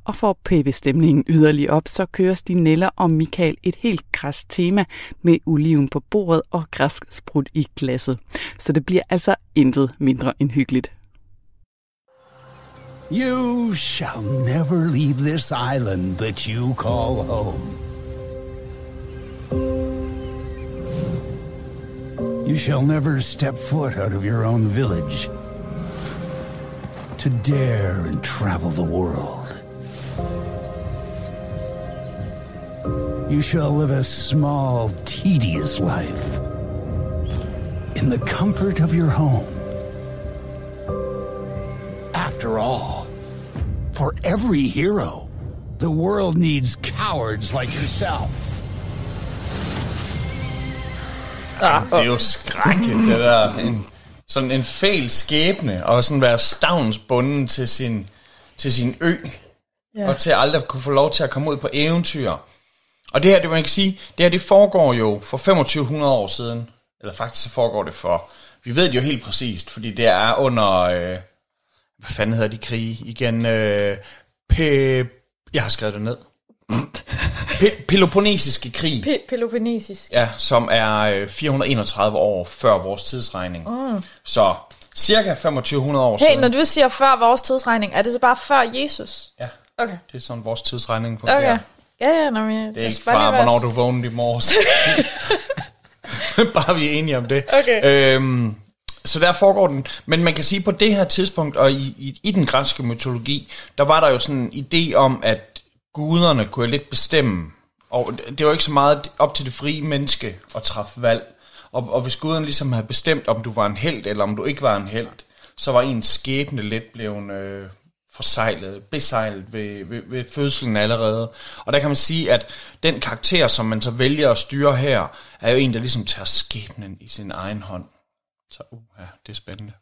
Og for at pæppe stemningen yderligere op, så kører Stinella og Michael et helt græsk tema med oliven på bordet og græsk sprut i glasset. Så det bliver altså intet mindre end hyggeligt. You shall never leave this island that you call home. You shall never step foot out of your own village to dare and travel the world. You shall live a small, tedious life in the comfort of your home. After all, for every hero, the world needs cowards like yourself. Det er jo skrækkeligt. En, sådan en fæl skæbne, og sådan være stavnsbunden til sin, til sin ø. Ja. Og til aldrig kunne få lov til at komme ud på eventyr. Og det her, det man kan sige, det her det foregår jo for 2500 år siden. Eller faktisk så foregår det for, vi ved det jo helt præcist, fordi det er under, øh, hvad fanden hedder de krige igen? Øh, pe, jeg har skrevet det ned. Pe- Peloponnesiske krig. Pe- Peloponnesisk. Ja, som er øh, 431 år før vores tidsregning. Mm. Så cirka 2500 år Hey, siden. når du siger før vores tidsregning, er det så bare før Jesus? Ja, Okay. det er sådan vores tidsregning fungerer. Okay. Ja, ja, når vi... Det er ikke fra, hvornår du vågnede i morges. bare vi er enige om det. Okay. Øhm, så der foregår den. Men man kan sige, på det her tidspunkt, og i, i, i den græske mytologi, der var der jo sådan en idé om, at guderne kunne lidt bestemme. Og det var ikke så meget op til det frie menneske at træffe valg. Og, og hvis guderne ligesom havde bestemt, om du var en held, eller om du ikke var en held, så var ens skæbne lidt blevet øh, forsejlet, besejlet ved, ved, ved fødslen allerede. Og der kan man sige, at den karakter, som man så vælger at styre her, er jo en, der ligesom tager skæbnen i sin egen hånd. Så uh, ja, det er spændende.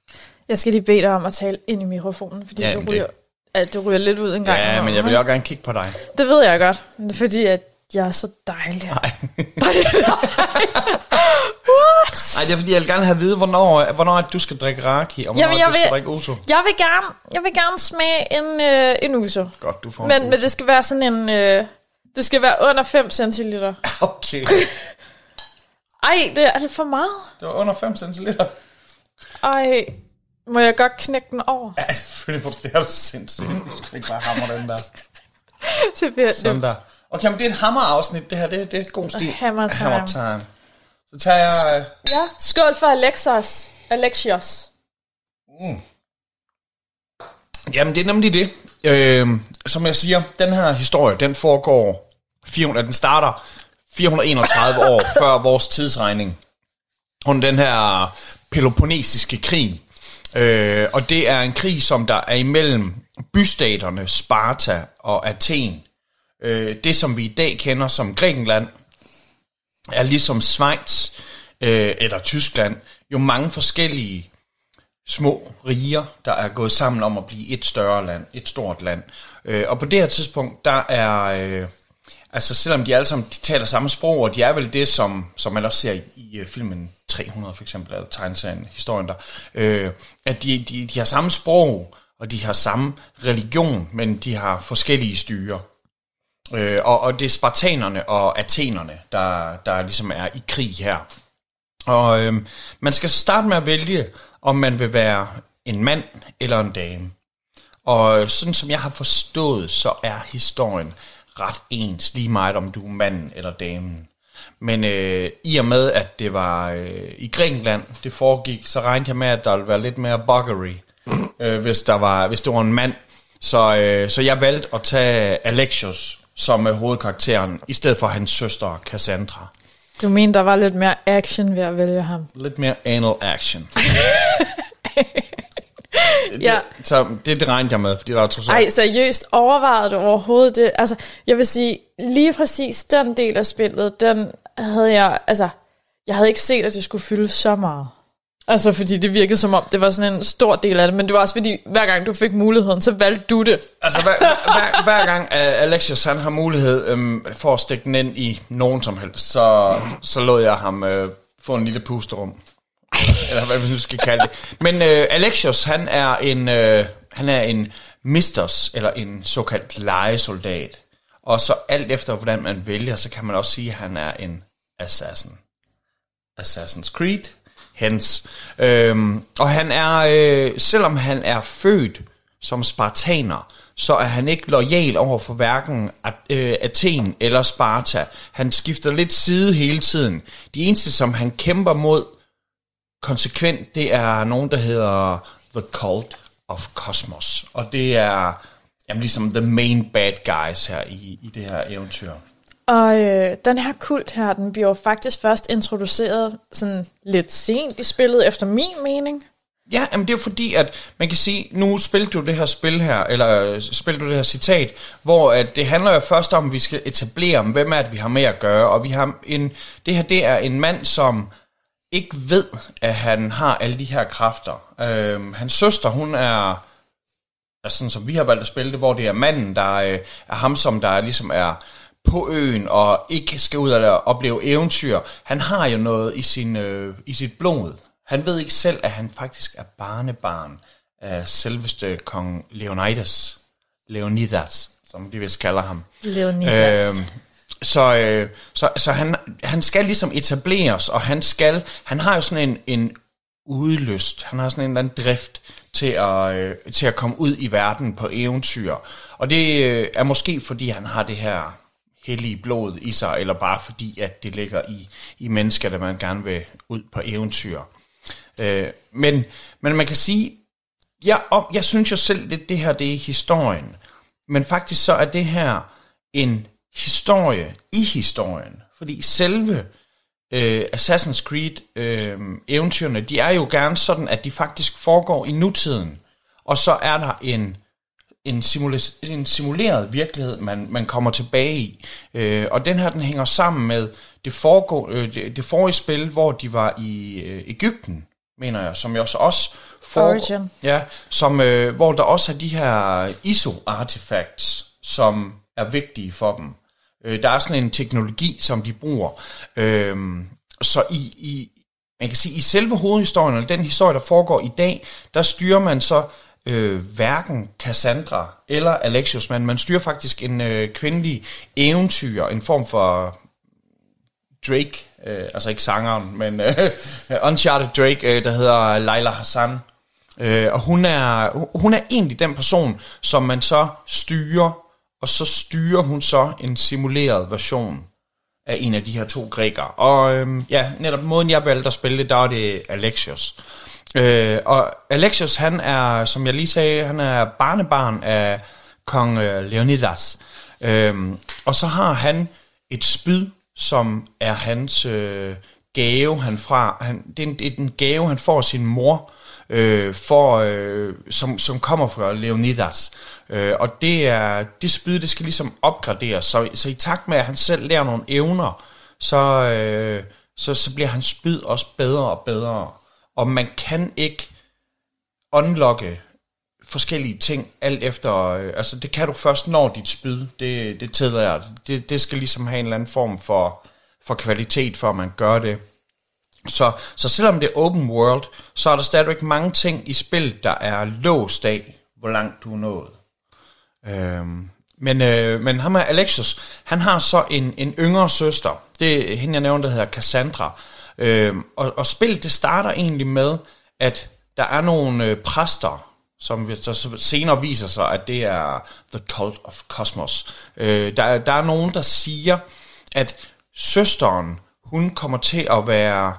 Jeg skal lige bede dig om at tale ind i mikrofonen, fordi Ja, du, ryger, at du ryger lidt ud en gang. Ja, men jeg vil også gerne kigge på dig. Det ved jeg godt, det fordi, at jeg er så dejlig. Nej. What? Nej, det er fordi, jeg vil gerne have at vide, hvornår, hvornår du skal drikke raki, og hvornår Jamen, jeg du skal vil- drikke uso. Jeg vil gerne, jeg vil gerne smage en, øh, en uso. Godt, du får en Men, uso. men det skal være sådan en... Øh, det skal være under 5 centiliter. Okay, Ej, det er det for meget? det var under 5 centiliter. Ej, må jeg godt knække den over? Ja, selvfølgelig, hvor det er sindssygt. Du skal ikke bare hamre den der. Sådan der. Okay, men det er et hammerafsnit, det her. Det, det er god stil. Hammer time. Hammer time. Så tager jeg... øh, ja, skål for Alexos. Alexios. Jamen, det er nemlig det. Øh, som jeg siger, den her historie, den foregår... 400, den starter 431 år før vores tidsregning. Under den her Peloponnesiske krig. Øh, og det er en krig, som der er imellem bystaterne Sparta og Athen. Øh, det, som vi i dag kender som Grækenland, er ligesom Schweiz øh, eller Tyskland, jo mange forskellige små riger, der er gået sammen om at blive et større land, et stort land. Øh, og på det her tidspunkt, der er, øh, altså selvom de alle sammen de taler samme sprog, og de er vel det, som, som man også ser i, i øh, filmen 300 for eksempel, eller tegneserien, historien der, øh, at de, de, de har samme sprog, og de har samme religion, men de har forskellige styre. Øh, og, og det er spartanerne og athenerne, der, der ligesom er i krig her. Og øhm, man skal starte med at vælge, om man vil være en mand eller en dame. Og sådan som jeg har forstået, så er historien ret ens, lige meget om du er manden eller damen. Men øh, i og med, at det var øh, i Grækenland, det foregik, så regnede jeg med, at der ville være lidt mere buggery, øh, hvis, der var, hvis det var en mand. Så, øh, så jeg valgte at tage Alexios som øh, hovedkarakteren, i stedet for hans søster Cassandra. Du mener, der var lidt mere action ved at vælge ham? Lidt mere anal action. det, Ja. Så det, det regnede jeg med, fordi der var trods alt- Ej, seriøst, overvejede du overhovedet det? Altså, jeg vil sige, lige præcis den del af spillet, den havde jeg, altså, jeg havde ikke set, at det skulle fylde så meget. Altså, fordi det virkede som om, det var sådan en stor del af det, men det var også fordi, hver gang du fik muligheden, så valgte du det. Altså hver, hver, hver gang øh, uh, Alexios han har mulighed um, for at stikke den ind i nogen som helst, så, så lod jeg ham uh, få en lille pusterum. Eller hvad vi nu skal kalde det. Men øh, Alexios, han er en, øh, han er en misters, eller en såkaldt legesoldat. Og så alt efter, hvordan man vælger, så kan man også sige, at han er en assassin. Assassin's Creed, hens. Øhm, og han er, øh, selvom han er født som spartaner, så er han ikke lojal over for hverken øh, Athen eller Sparta. Han skifter lidt side hele tiden. De eneste, som han kæmper mod konsekvent, det er nogen, der hedder The Cult of Cosmos. Og det er jamen, ligesom the main bad guys her i, i det her eventyr. Og øh, den her kult her, den bliver jo faktisk først introduceret sådan lidt sent i spillet, efter min mening. Ja, men det er jo fordi, at man kan sige, nu spiller du det her spil her, eller øh, spiller du det her citat, hvor at det handler jo først om, at vi skal etablere, hvem er det, vi har med at gøre, og vi har en, det her, det er en mand, som ikke ved, at han har alle de her kræfter. Øh, hans søster, hun er, altså sådan som vi har valgt at spille det, hvor det er manden, der øh, er ham, som der ligesom er på øen og ikke skal ud og opleve eventyr. Han har jo noget i, sin, øh, i sit blod. Han ved ikke selv, at han faktisk er barnebarn af selveste kong Leonidas. Leonidas, som de vist kalder ham. Leonidas. Øhm, så, øh, så, så han, han skal ligesom etableres, og han skal, han har jo sådan en, en udlyst, han har sådan en eller anden drift til at, øh, til at komme ud i verden på eventyr. Og det øh, er måske fordi han har det her hellige blod i sig, eller bare fordi at det ligger i, i mennesker, der man gerne vil ud på eventyr. Øh, men, men man kan sige, jeg, og jeg synes jo selv, at det her det er historien. Men faktisk så er det her en historie i historien. Fordi selve øh, Assassin's Creed øh, eventyrene, de er jo gerne sådan, at de faktisk foregår i nutiden. Og så er der en, en, simula- en simuleret virkelighed, man, man kommer tilbage i. Øh, og den her, den hænger sammen med det, foregå, øh, det, det forrige spil, hvor de var i øh, Ægypten, mener jeg, som jo også, også foregår, Origin. Ja, som, øh, hvor der også er de her ISO-artifacts, som er vigtige for dem. Øh, der er sådan en teknologi, som de bruger. Øh, så i, i, man kan sige, i selve hovedhistorien, eller den historie, der foregår i dag, der styrer man så øh, hverken Cassandra eller Alexios, men man styrer faktisk en øh, kvindelig eventyr, en form for Drake, øh, altså ikke sangeren, men øh, Uncharted Drake, øh, der hedder Laila Hassan. Øh, og hun er, hun er egentlig den person, som man så styrer, og så styrer hun så en simuleret version af en af de her to grækere. Og øhm, ja, netop måden jeg valgte at spille det, der er det Alexios. Øh, og Alexios, han er, som jeg lige sagde, han er barnebarn af kong øh, Leonidas. Øh, og så har han et spyd, som er hans øh, gave, han fra, han, det, er en, det er en gave, han får af sin mor, øh, for, øh, som, som kommer fra Leonidas. Øh, og det er det spyd, det skal ligesom opgraderes. Så, så i takt med, at han selv lærer nogle evner, så, øh, så, så bliver hans spyd også bedre og bedre. Og man kan ikke unlocke forskellige ting alt efter, øh, altså det kan du først når dit spyd, det, det tæller jeg. Det, det skal ligesom have en eller anden form for, for kvalitet, for at man gør det. Så, så selvom det er open world, så er der stadigvæk mange ting i spillet, der er låst af, hvor langt du er nået. Øhm, men, øh, men ham er Alexios, han har så en, en yngre søster, det er hende jeg nævnte, der hedder Cassandra. Øh, og, og spillet det starter egentlig med, at der er nogle øh, præster, som vi så senere viser sig, at det er The Cult of Cosmos. Øh, der, der er nogen, der siger, at søsteren, hun kommer til at være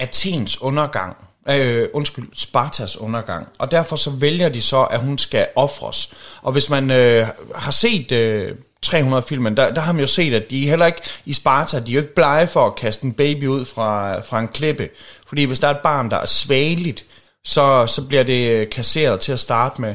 Athens undergang, øh, undskyld, Spartas undergang, og derfor så vælger de så, at hun skal ofres. Og hvis man øh, har set øh, 300-filmen, der, der har man jo set, at de heller ikke i Sparta, de er jo ikke blege for at kaste en baby ud fra, fra en klippe. Fordi hvis der er et barn, der er svageligt, så, så bliver det øh, kasseret til at starte med.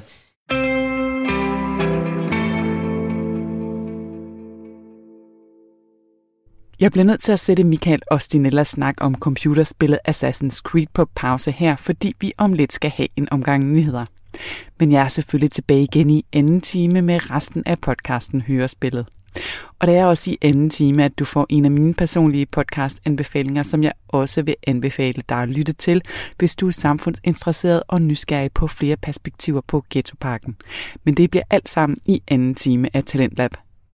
Jeg bliver nødt til at sætte Michael Ostinellas snak om computerspillet Assassin's Creed på pause her, fordi vi om lidt skal have en omgang nyheder. Men jeg er selvfølgelig tilbage igen i anden time med resten af podcasten Hørespillet. Og det er også i anden time, at du får en af mine personlige podcast-anbefalinger, som jeg også vil anbefale dig at lytte til, hvis du er samfundsinteresseret og nysgerrig på flere perspektiver på Ghettoparken. Men det bliver alt sammen i anden time af Talentlab.